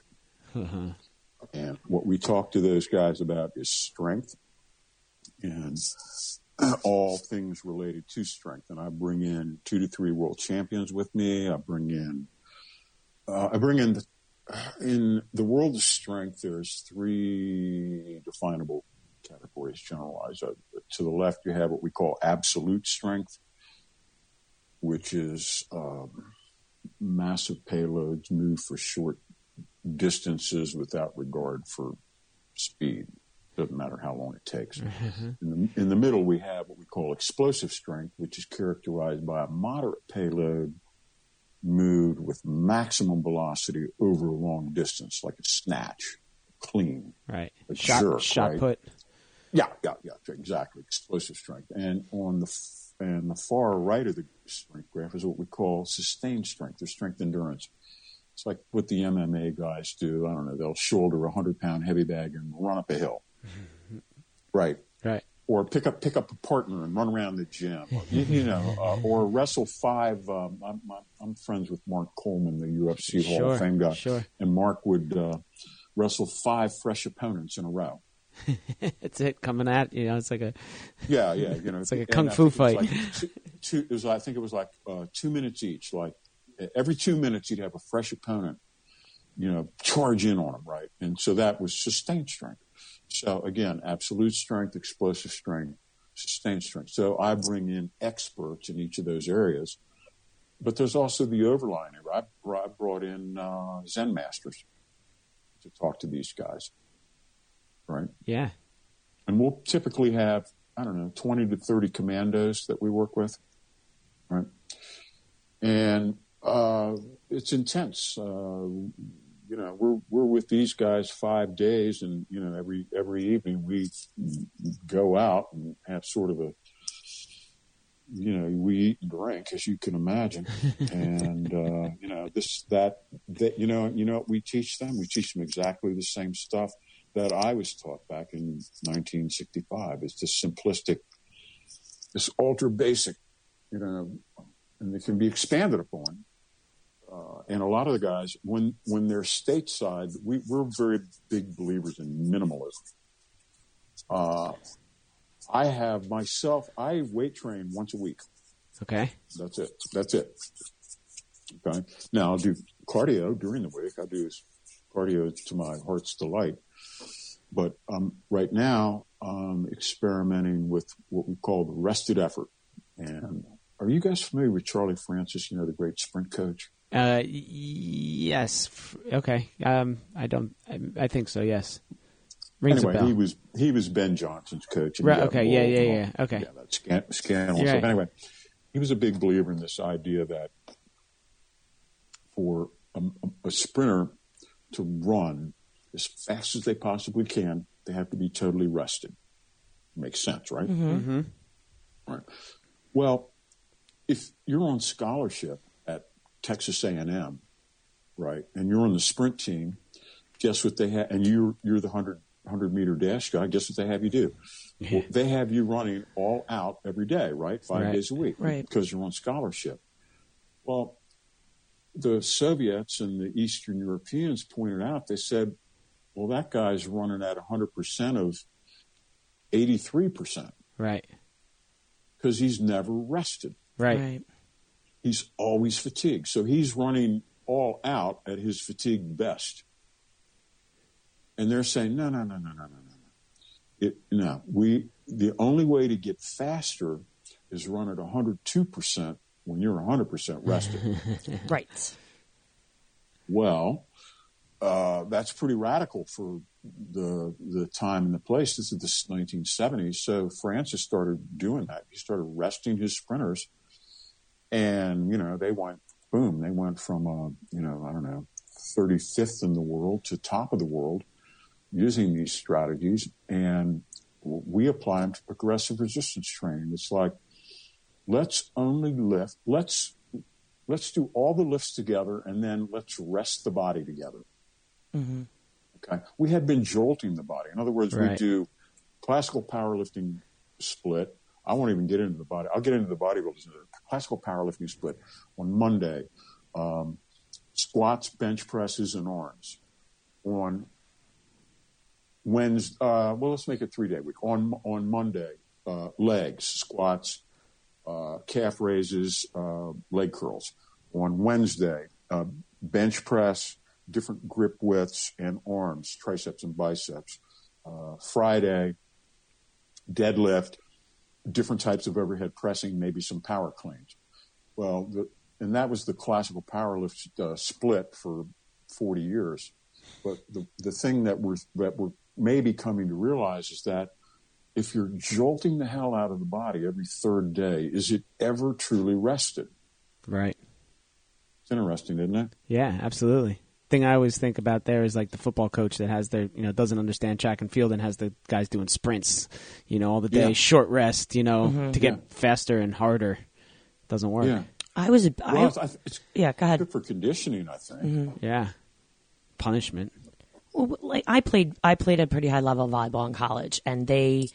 And what we talk to those guys about is strength and all things related to strength. And I bring in two to three world champions with me. I bring in, uh, I bring in the, in the world of strength. There's three definable categories generalized. Uh, to the left, you have what we call absolute strength, which is um, massive payloads move for short distances without regard for speed. Doesn't matter how long it takes. Mm-hmm. In, the, in the middle, we have what we call explosive strength, which is characterized by a moderate payload moved with maximum velocity over a long distance, like a snatch, clean. Right. A Shot, jerk, shot right? put. Yeah, yeah, yeah, exactly. Explosive strength. And on the f- and the far right of the strength graph is what we call sustained strength or strength endurance. It's like what the MMA guys do. I don't know. They'll shoulder a hundred pound heavy bag and run up a hill. right. Right. Or pick up pick up a partner and run around the gym, you, you know, uh, or wrestle five. Um, I'm, I'm, I'm friends with Mark Coleman, the UFC Hall of Fame guy, sure. and Mark would uh, wrestle five fresh opponents in a row. It's it coming at you know. It's like a Yeah, yeah, you know, It's like a kung fu fight. like two, two, it was, I think it was like uh, two minutes each. Like every two minutes, you'd have a fresh opponent, you know, charge in on them, right? And so that was sustained strength. So again, absolute strength, explosive strength, sustained strength. So I bring in experts in each of those areas, but there's also the overlying. I, I brought in uh, Zen masters to talk to these guys, right? yeah. and we'll typically have I don't know twenty to thirty commandos that we work with, right? And uh, it's intense. Uh, you know, we're we're with these guys five days, and you know every every evening we go out and have sort of a you know we eat and drink as you can imagine and uh, you know this that that you know you know we teach them we teach them exactly the same stuff that I was taught back in 1965. It's this simplistic, this ultra basic, you know, and it can be expanded upon. Uh, and a lot of the guys, when when they're stateside, we, we're very big believers in minimalism. Uh, I have myself, I weight train once a week. Okay. That's it. That's it. Okay. Now I'll do cardio during the week. I do cardio to my heart's delight. But um, right now, I'm experimenting with what we call the rested effort. And are you guys familiar with Charlie Francis? You know, the great sprint coach. Uh, yes. Okay. Um, I don't. I, I think so. Yes. Rings anyway, a bell. he was he was Ben Johnson's coach. Right, okay, yeah, yeah, all- yeah, okay. Yeah, that scan, scandal. Stuff. right. Anyway, he was a big believer in this idea that for a, a sprinter to run as fast as they possibly can, they have to be totally rested. Makes sense, right? Mm-hmm. Right. Well, if you're on scholarship Texas A&M, right, and you're on the sprint team, guess what they have? And you're you're the 100, 100 meter dash guy. Guess what they have you do? Well, they have you running all out every day, right? Five Right. days a week, Right. Because you're on scholarship. Well, the Soviets and the Eastern Europeans pointed out. They said, "Well, that guy's running at 100 percent of 83 percent Right. because he's never rested." Right. Right he's always fatigued. So he's running all out at his fatigued best. And they're saying, no, no, no, no, no, no, no. It, no, we, the only way to get faster is run at 102% when you're 100% rested. right. Well, uh, that's pretty radical for the the time and the place. This is the 1970s. So Francis started doing that. He started resting his sprinters and you know they went boom. They went from uh, you know I don't know 35th in the world to top of the world using these strategies, and we apply them to progressive resistance training. It's like let's only lift. Let's let's do all the lifts together, and then let's rest the body together. Mm-hmm. Okay, we had been jolting the body. In other words, we do classical powerlifting split. I won't even get into the body. I'll get into the bodybuilders. Classical powerlifting split on Monday. Um, squats, bench presses, and arms. On Wednesday, uh, well, let's make it three day week. On on Monday, uh, legs, squats, uh, calf raises, uh, leg curls. On Wednesday, uh, bench press, different grip widths, and arms, triceps and biceps. Uh, Friday, deadlift, different types of overhead pressing, maybe some power cleans. Well, the, and that was the classical power lift uh, split for 40 years. But the, the thing that we're, that we're maybe coming to realize is that if you're jolting the hell out of the body every third day, is it ever truly rested? Right. It's interesting, isn't it? Yeah, absolutely. Thing I always think about there is like the football coach that has their, you know, doesn't understand track and field and has the guys doing sprints, you know, all the day, Yeah. short rest, you know, Mm-hmm. to get Yeah. faster and harder. Doesn't work. Yeah. I was. A, I, Well, it's, I th- it's yeah, go ahead. good for conditioning, I think. Yeah. Punishment. Well, like I played, I played a pretty high level of volleyball in college, and they,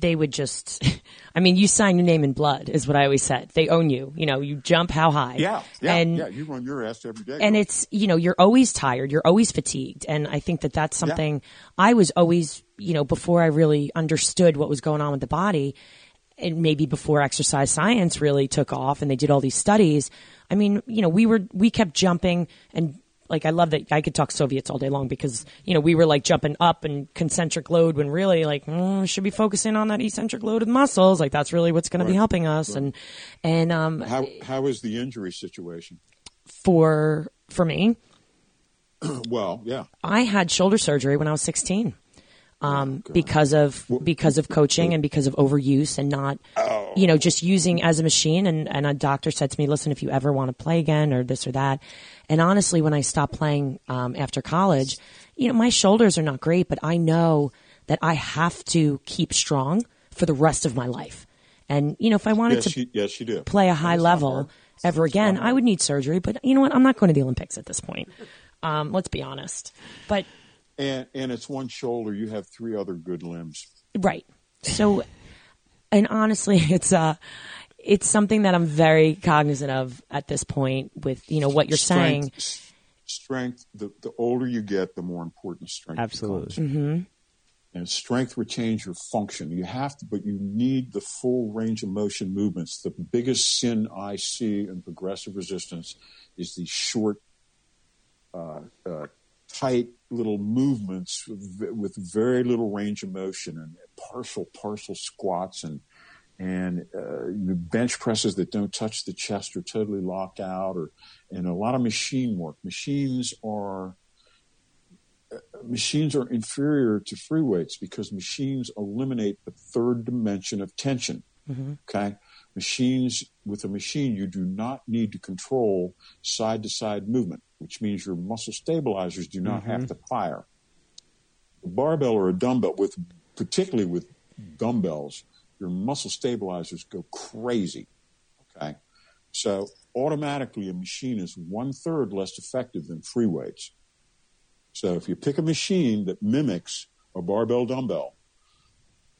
they would just, I mean, you sign your name in blood, is what I always said. They own you. You know, you jump how high. Yeah, yeah, and yeah. You run your ass every day. and it's you know you're always tired you're always fatigued and i think that that's something i was always you know before i really understood what was going on with the body and maybe before exercise science really took off and they did all these studies i mean you know we were we kept jumping and like i love that i could talk soviets all day long because you know we were like jumping up and concentric load when really like mm, we should be focusing on that eccentric load of muscles. Like that's really what's going to be helping us. And and um how how is the injury situation? for for me? Well, yeah. I had shoulder surgery when I was 16 um, because of because of coaching and because of overuse and not you know just using as a machine and and a doctor said to me listen if you ever want to play again or this or that and honestly when I stopped playing um, after college you know my shoulders are not great but I know that I have to keep strong for the rest of my life and you know if I wanted Yes, to you, yes, you do. play a high level ever again, I would need surgery. But you know what? I'm not going to the Olympics at this point. Um, let's be honest. But And and it's one shoulder. You have three other good limbs. right. So, and honestly, it's uh it's something that I'm very cognizant of at this point. With you know what you're saying. Strength, s- strength. The the older you get, the more important strength. Absolutely. becomes. Mm-hmm. And strength retains your function. You have to, but you need the full range of motion movements. The biggest sin I see in progressive resistance is the short, uh, uh, tight little movements with, with very little range of motion and partial partial squats and and uh, bench presses that don't touch the chest or totally locked out or and a lot of machine work. Machines are machines are inferior to free weights because machines eliminate the third dimension of tension. Okay. Machines, with a machine, you do not need to control side to side movement, which means your muscle stabilizers do not have mm-hmm. to fire. A barbell or a dumbbell, with particularly with dumbbells, your muscle stabilizers go crazy. Okay. So automatically a machine is one third less effective than free weights. So if you pick a machine that mimics a barbell dumbbell,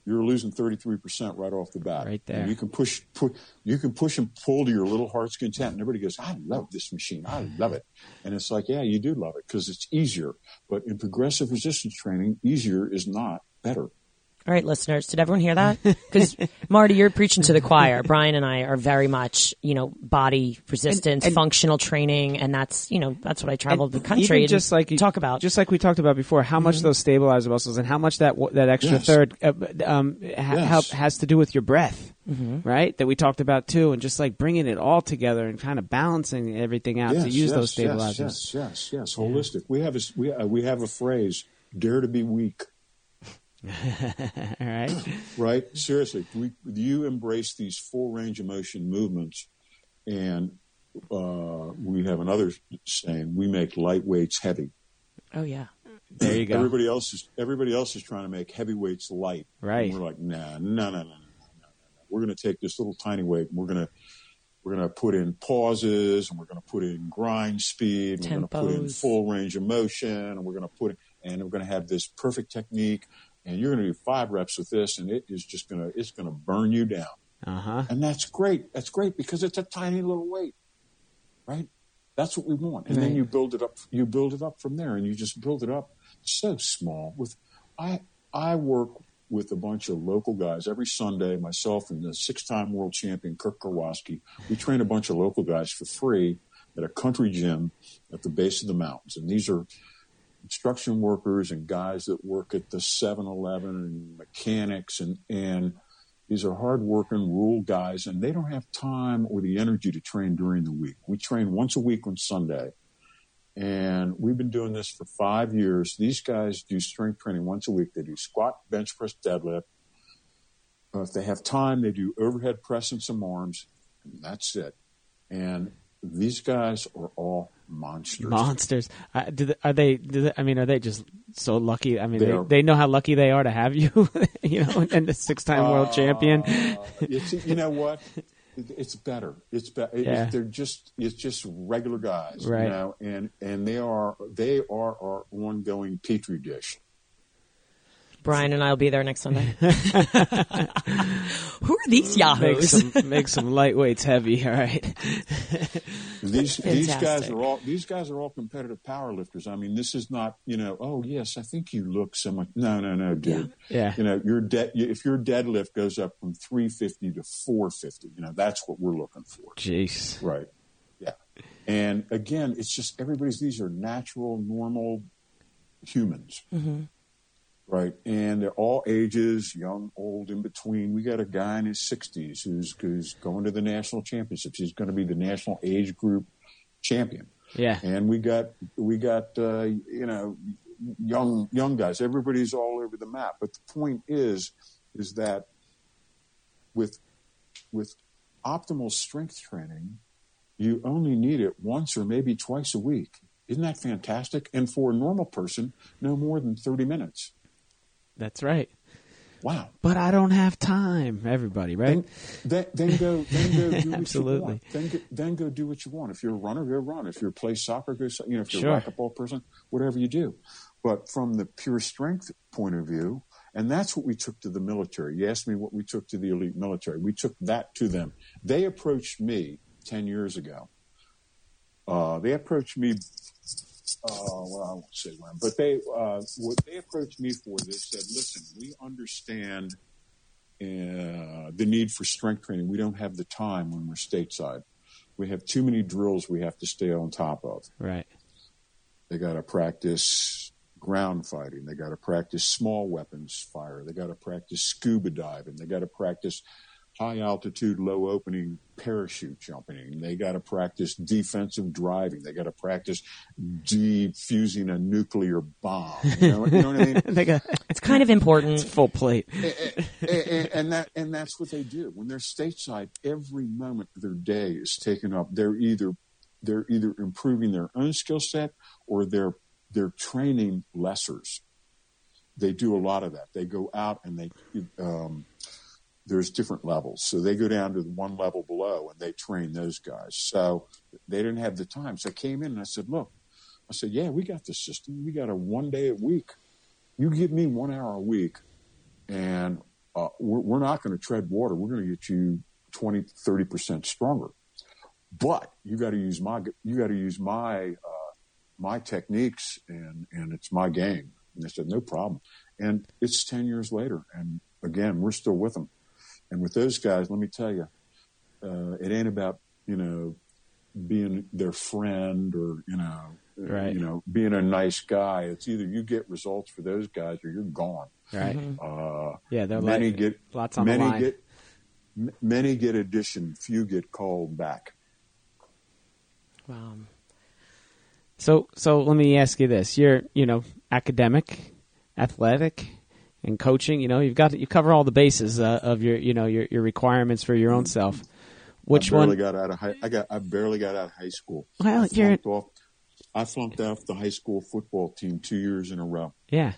you're losing 33% right off the bat. Right there. And you can push, pu- you can push and pull to your little heart's content. And everybody goes, I love this machine. I love it. And it's like, yeah, you do love it because it's easier. But in progressive resistance training, easier is not better. All right, listeners, did everyone hear that? Because Marty, you're preaching to the choir. Brian and I are very much, you know, body resistance, and- functional training, and that's, you know, that's what I traveled the country Even just like you talk about. just like we talked about before, how much those stabilizer muscles and how much that that extra Yes. third uh, um, ha- Yes. help has to do with your breath, right? That we talked about too, and just like bringing it all together and kind of balancing everything out to use those stabilizers. Yes, yes, yes, yes. Holistic. We have a s- we, uh, we have a phrase: "Dare to be weak." All right, Right? Seriously, we, you embrace these full range of motion movements, and uh, we have another saying: "We make light weights heavy." oh yeah, there you go. Everybody else is everybody else is trying to make heavy weights light. Right. And we're like, nah, no, no, no, no, no, no, no. we're going to take this little tiny weight and we're going to we're going to put in pauses and we're going to put in grind speed and we're going to put in full range of motion and we're going to put and we're going to have this perfect technique and you're going to do five reps with this and it is just going to it's going to burn you down. Uh huh. and that's great. That's great because it's a tiny little weight right? That's what we want. And then you build it up you build it up from there and you just build it up so small with i i work with a bunch of local guys. Every sunday myself and the six-time world champion kirk karwoski we train a bunch of local guys for free at a country gym at the base of the mountains. And these are construction workers and guys that work at the 7-eleven and mechanics and and these are hardworking rural guys and they don't have time or the energy to train during the week. We train once a week on sunday. And we've been doing this for five years. These guys do strength training once a week. They do squat bench press deadlift. If they have time they do overhead press and some arms. And that's it. And these guys are all monsters Monsters. Uh, do they, are they, do they? I mean, are they just so lucky? I mean, They they, they know how lucky they are to have you, you know, and the six-time world champion. Uh, it's, you know what? It's better. It's better. Yeah. They're just it's just regular guys, Right. you know, and and they are they are our ongoing petri dish. Brian and I will be there next Sunday. Who are these mm, Make yahoos? some make some lightweights heavy. All right. These these guys are all these guys are all competitive power lifters. I mean, this is not you know. Oh yes, I think you look so much. No, no, no, dude. Yeah. You know, your dead if your deadlift goes up from three fifty to four fifty, you know, that's what we're looking for. Jeez. Right. Yeah. And again, it's just everybody's, these are natural, normal humans. Mm-hmm. Right. And they're all ages, young, old, in between. We got a guy in his 60s who's, who's going to the national championships. He's going to be the national age group champion. Yeah. And we got, we got, uh, you know, young, young guys. Everybody's all over the map. But the point is, is that with, with optimal strength training, you only need it once or maybe twice a week. Isn't that fantastic? And for a normal person, no more than 30 minutes. That's right. Wow. But I don't have time. Everybody, right? Then, then, then go, then go do what Absolutely. you want. Then go, then go do what you want. If you're a runner, go run. If you're play soccer, go. You know, if you're Sure. a racquetball person, whatever you do. But from the pure strength point of view, and that's what we took to the military. You asked me what we took to the elite military. We took that to them. They approached me ten years ago. Uh, they approached me. Uh, well, I won't say when, but they uh, what they approached me for. They said, "Listen, we understand uh, the need for strength training. We don't have the time when we're stateside. We have too many drills we have to stay on top of. Right. They got to practice ground fighting. They got to practice small weapons fire. They got to practice scuba diving. They got to practice high altitude, low opening parachute jumping. They got to practice defensive driving. They got to practice defusing a nuclear bomb. You know, you know what I mean? they got It's kind of important. full plate. and, and that and that's what they do when they're stateside. Every moment of their day is taken up. They're either they're either improving their own skill set or they're they're training lessers. They do a lot of that. They go out and they um, there's different levels. So they go down to the one level below and they train those guys. So they didn't have the time. So I came in and I said, look, I said, yeah, we got the system. We got a one day a week. You give me one hour a week and uh, we're, we're not going to tread water. We're going to get you 20, 30% stronger. But you got to use my, you got to use my, uh, my techniques and, and it's my game. And they said, no problem. And it's 10 years later. And again, we're still with them. And with those guys, let me tell you, uh, it ain't about, you know, being their friend or, you know, Right. you know, being a nice guy. It's either you get results for those guys or you're gone. Right. Uh, Yeah, they're many like get lots on the many line. get m- many get addition, few get called back. Wow. So, so let me ask you this: You're, you know, academic, athletic, and coaching. You know, you've got you cover all the bases uh, of your, you know, your your requirements for your own self. Which I barely one? got out of high. I got. I barely got out of high school. Well, I you're- off. I flunked off the high school football team two years in a row. Yeah.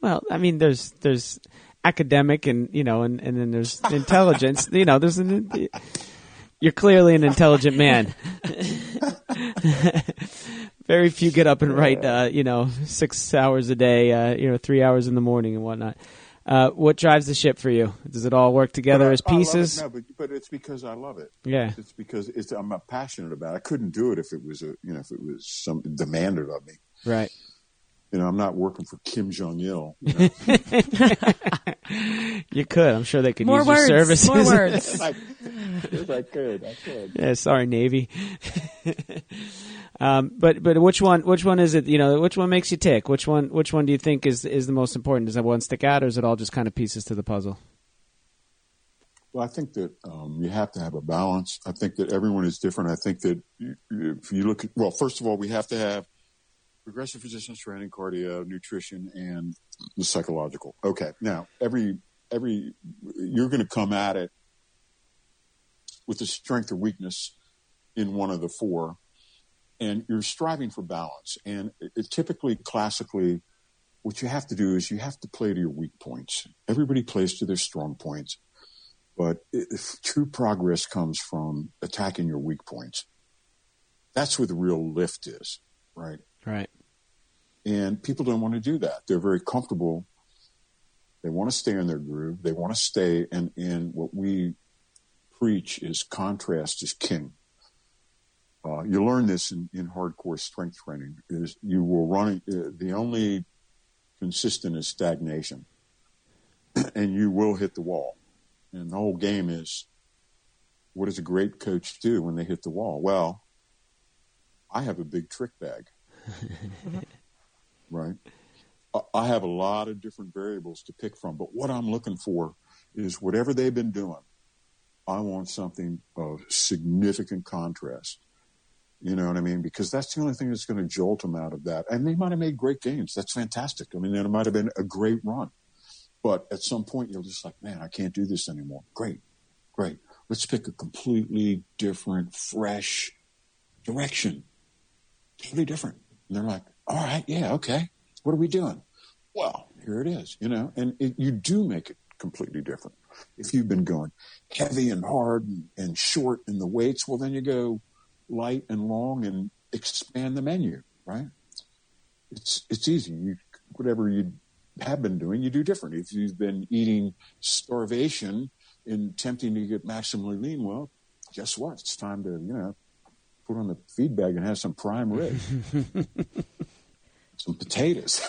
Well, I mean, there's there's academic and you know, and, and then there's intelligence. you know, there's an. You're clearly an intelligent man. Very few get up and write, uh, you know, six hours a day, uh, you know, three hours in the morning and whatnot. Uh, what drives the ship for you? Does it all work together I- as love it. pieces? No, but, but it's because I love it. Yeah. It's because it's I'm passionate about. it. I couldn't do it if it was a you know if it was something demanded of me. Right. You know, I'm not working for Kim Jong Il. You know? You could. I'm sure they could More use words. your services. More words. if I, if I could, I could. yeah, sorry, Navy. um, but but which one which one is it? You know, which one makes you tick? Which one which one do you think is is the most important? Does that one stick out, or is it all just kind of pieces to the puzzle? Well, I think that um, you have to have a balance. I think that everyone is different. I think that if you look at, well, first of all, we have to have progressive resistance training, cardio, nutrition, and the psychological. Okay. Now, every, every, you're going to come at it with the strength or weakness in one of the four, and you're striving for balance. And it, it typically, classically, what you have to do is you have to play to your weak points. Everybody plays to their strong points. But if true progress comes from attacking your weak points, that's where the real lift is, right? Right. And people don't want to do that. They're very comfortable. They want to stay in their groove. They want to stay. And, what we preach is contrast is king. Uh, you learn this in, in hardcore strength training is you will run, uh, the only consistent is stagnation and you will hit the wall. And the whole game is what does a great coach do when they hit the wall? Well, I have a big trick bag. right? I- have a lot of different variables to pick from, but what I'm looking for is whatever they've been doing, I want something of significant contrast. You know what I mean? Because that's the only thing that's going to jolt them out of that. And they might have made great gains. That's fantastic. I mean, it might have been a great run. But at some point, you're just like, man, I can't do this anymore. Great, great. Let's pick a completely different, fresh direction. Totally different. And they're like, all right, yeah, okay. What are we doing? Well, here it is, you know, and it, you do make it completely different. If you've been going heavy and hard and, and short in the weights, well, then you go light and long and expand the menu, right? It's, it's easy. You, whatever you have been doing, you do different. If you've been eating starvation and tempting to get maximally lean, well, guess what? It's time to, you know, put on the feed bag and have some prime rib. some potatoes.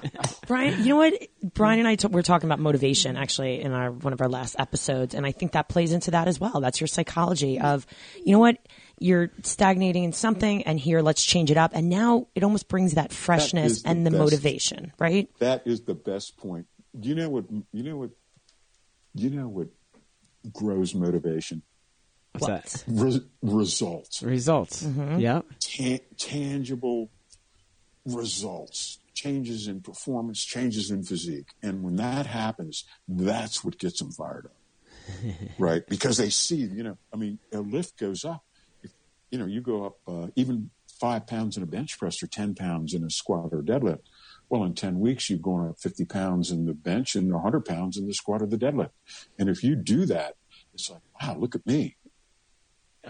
Brian, you know what? Brian and I t- were talking about motivation actually in our one of our last episodes, and I think that plays into that as well. That's your psychology of, you know what? You're stagnating in something, and here let's change it up. And now it almost brings that freshness is the and the best. motivation, right? that is the best point. Do you know what? You know what? You know what grows motivation? What's What? that? Re- results, Results. Yeah. Ta- tangible results, changes in performance, changes in physique, and when that happens, that's what gets them fired up, right? Because they see, you know, I mean, a lift goes up. If, you know, you go up uh, even five pounds in a bench press or ten pounds in a squat or deadlift. Well, in 10 weeks, you've gone up 50 pounds in the bench and 100 pounds in the squat or the deadlift. And if you do that, it's like, wow, look at me.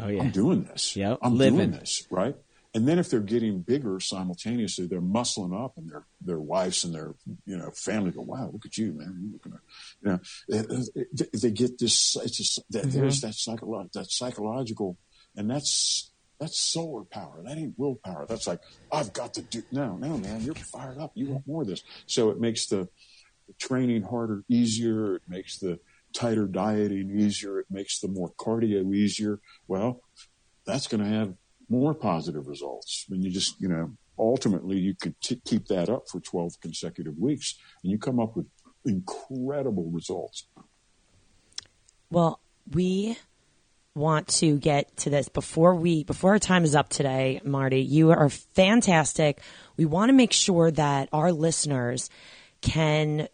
Oh yeah. I'm doing this. I'm living. doing this, right? And then if they're getting bigger simultaneously, they're muscling up, and their their wives and their you know family go, "Wow, look at you, man! You're looking at, you know." They, they get this. It's just that Mm-hmm. there's that psychological, that psychological, and that's that's solar power. That ain't willpower. That's like I've got to do. No, no, man, you're fired up. You want more of this. So it makes the, the training harder, easier. It makes the tighter dieting easier. It makes the more cardio easier. Well, that's going to have more positive results. When you just, you know, ultimately you could t- keep that up for 12 consecutive weeks and you come up with incredible results. Well, we want to get to this before we before our time is up today, Marty. You are fantastic. We want to make sure that our listeners can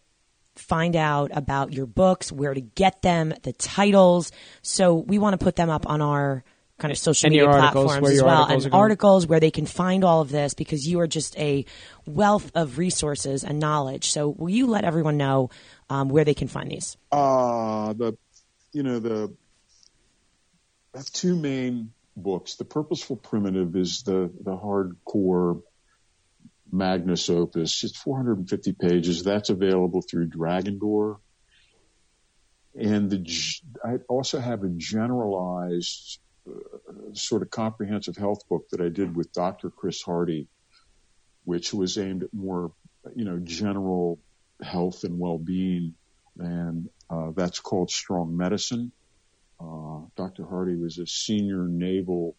find out about your books, where to get them, the titles. So we want to put them up on our kind of social And media your articles, platforms where as your well, articles and going. articles where they can find all of this because you are just a wealth of resources and knowledge. So, will you let everyone know um, where they can find these? Uh, the, you know, the, I have two main books. The Purposeful Primitive is the, the hardcore magnus opus. It's 450 pages. That's available through Dragon Door. And the, I also have a generalized uh, sort of comprehensive health book that I did with Dr. Chris Hardy, which was aimed at more, you know, general health and well-being. And uh, that's called Strong Medicine. Uh, Dr. Hardy was a senior naval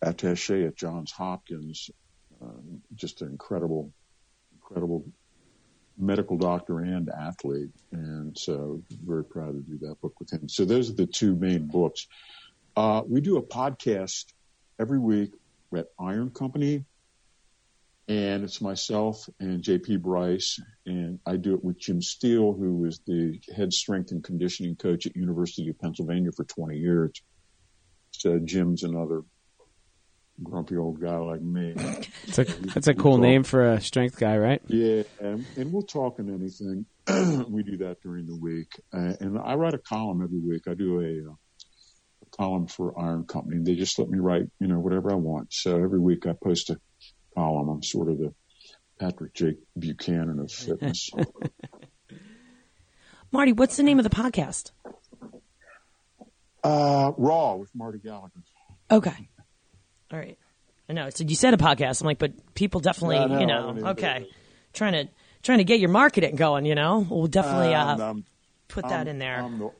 attache at Johns Hopkins, uh, just an incredible, incredible medical doctor and athlete. And so very proud to do that book with him. So those are the two main books. Uh, we do a podcast every week at Iron Company and it's myself and JP Bryce and I do it with Jim Steele, who was the head strength and conditioning coach at University of Pennsylvania for 20 years. So Jim's another grumpy old guy like me. It's a, that's a cool name for a strength guy, right? Yeah, and, and we'll talk on anything. we do that during the week, uh, and I write a column every week. I do a, uh, a column for Iron Company. They just let me write, you know, whatever I want. So every week I post a column. I'm sort of the Patrick Jake Buchanan of fitness. Marty, what's the name of the podcast? uh, Raw with Marty Gallagher. Okay. All right. I know. So you said a podcast. I'm like, but people definitely, No, no, you know, okay. Trying to trying to get your marketing going. You know, we'll definitely uh, I'm- put that I'm- in there. I'm the,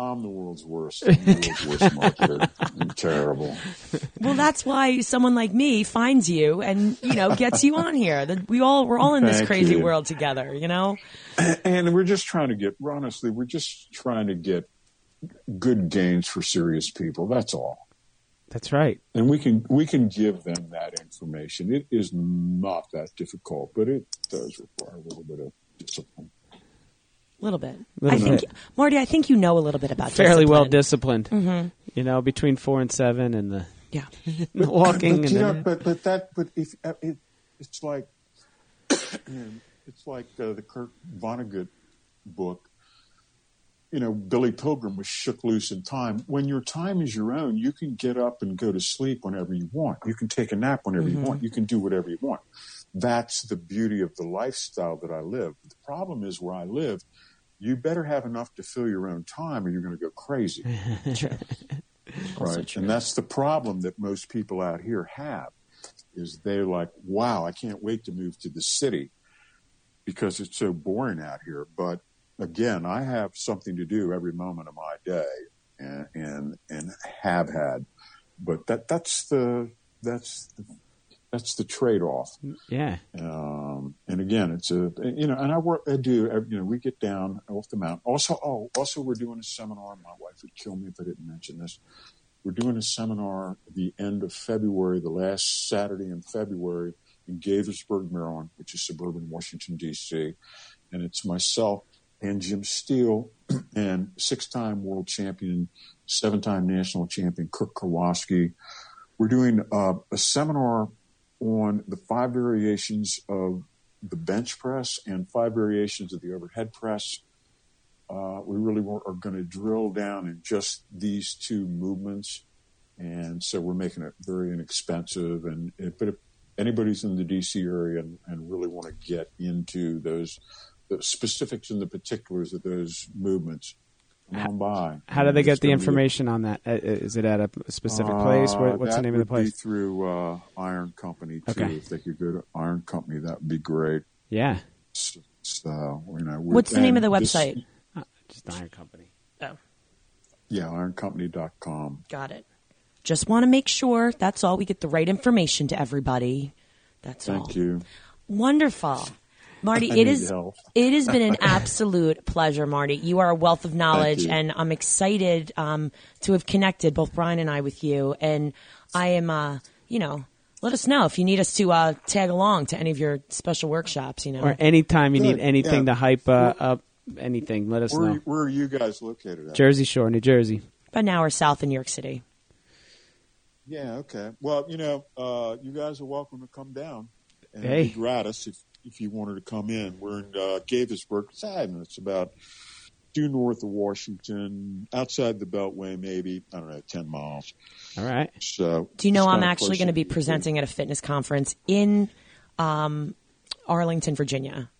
I'm the world's worst. I'm the world's worst marketer. I'm terrible. well, that's why someone like me finds you and you know gets you on here. That we all we're all in this Thank crazy you. world together. You know. And we're just trying to get, honestly, we're just trying to get good gains for serious people. That's all. That's right. And we can, we can give them that information. It is not that difficult, but it does require a little bit of discipline. A little bit. Little I think bit. Marty. I think you know a little bit about Fairly well discipline. disciplined. You know, between four and seven and the, Yeah. the walking but, and you know, the, but but that but if uh, it, it's like it's like uh, the Kurt Vonnegut book. You know, Billy Pilgrim was shook loose in time. When your time is your own, you can get up and go to sleep whenever you want. You can take a nap whenever you mm-hmm. want. You can do whatever you want. That's the beauty of the lifestyle that I live. The problem is where I live, you better have enough to fill your own time or you're going to go crazy. right. And that's the problem that most people out here have is they're like, wow, I can't wait to move to the city because it's so boring out here. But again, I have something to do every moment of my day and, and, and have had, but that, that's the, that's, the, that's the trade off. yeah. Um, and again, it's a, you know, and I work, I do, you know, we get down off the mountain. Also, oh, also we're doing a seminar. My wife would kill me if I didn't mention this. We're doing a seminar the end of February, the last Saturday in February in Gaithersburg, Maryland, which is suburban Washington, D.C. And it's myself and Jim Steele and six-time world champion, seven-time national champion Kirk Karwoski. We're doing uh, a seminar on the five variations of the bench press and five variations of the overhead press. Uh, we really are going to drill down in just these two movements, and so we're making it very inexpensive. And but if anybody's in the DC area and, and really want to get into those the specifics and the particulars of those movements, come on by. How do they get the gonna be- information on that? Uh, it at a specific place? uh, What, what's the that name of the would be place? through uh, Iron Company too. Okay. If they could go to Iron Company, that would be great. Yeah. So, so, you know, we- What's the name of the and this- website? Uh, just Iron Company. Oh, yeah, ironcompany.com. got it. Just want to make sure that's all we get the right information to everybody. That's all. Thank you. Wonderful. Marty, I it help. it has been an absolute pleasure, Marty. You are a wealth of knowledge and I'm excited um, to have connected both Brian and I with you and I am uh, you know, let us know if you need us to uh, tag along to any of your special workshops, you know. Or anytime you need anything yeah. to hype uh, up anything, let us Where, know. where are you guys located at? Jersey Shore, New Jersey. About an hour south in New York City. Yeah, okay. Well, you know, uh, you guys are welcome to come down. And Hey. it'd be gratis if, if you wanted to come in. We're in uh, Gaithersburg. It's, I don't know, it's about due north of Washington, outside the Beltway, maybe, I don't know, 10 miles. All right. So, Do you know I'm actually going to be presenting at a fitness conference in um, Arlington, Virginia.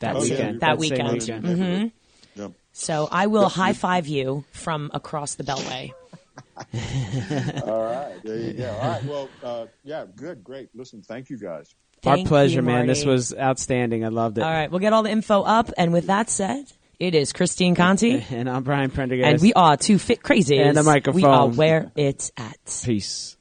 That Oh, weekend. you- That same weekend. Right in the neighborhood. Yep. So I will high five you from across the Beltway. All right. There you go. All right. Well, uh, yeah, good. Great. Listen, thank you guys. Our Thank pleasure, you, man. This was outstanding. I loved it. All right, we'll get all the info up. And with that said, it is Christine Conti, And I'm Brian Prendergast. and we are two fit crazies. And a microphone. We are where it's at. Peace.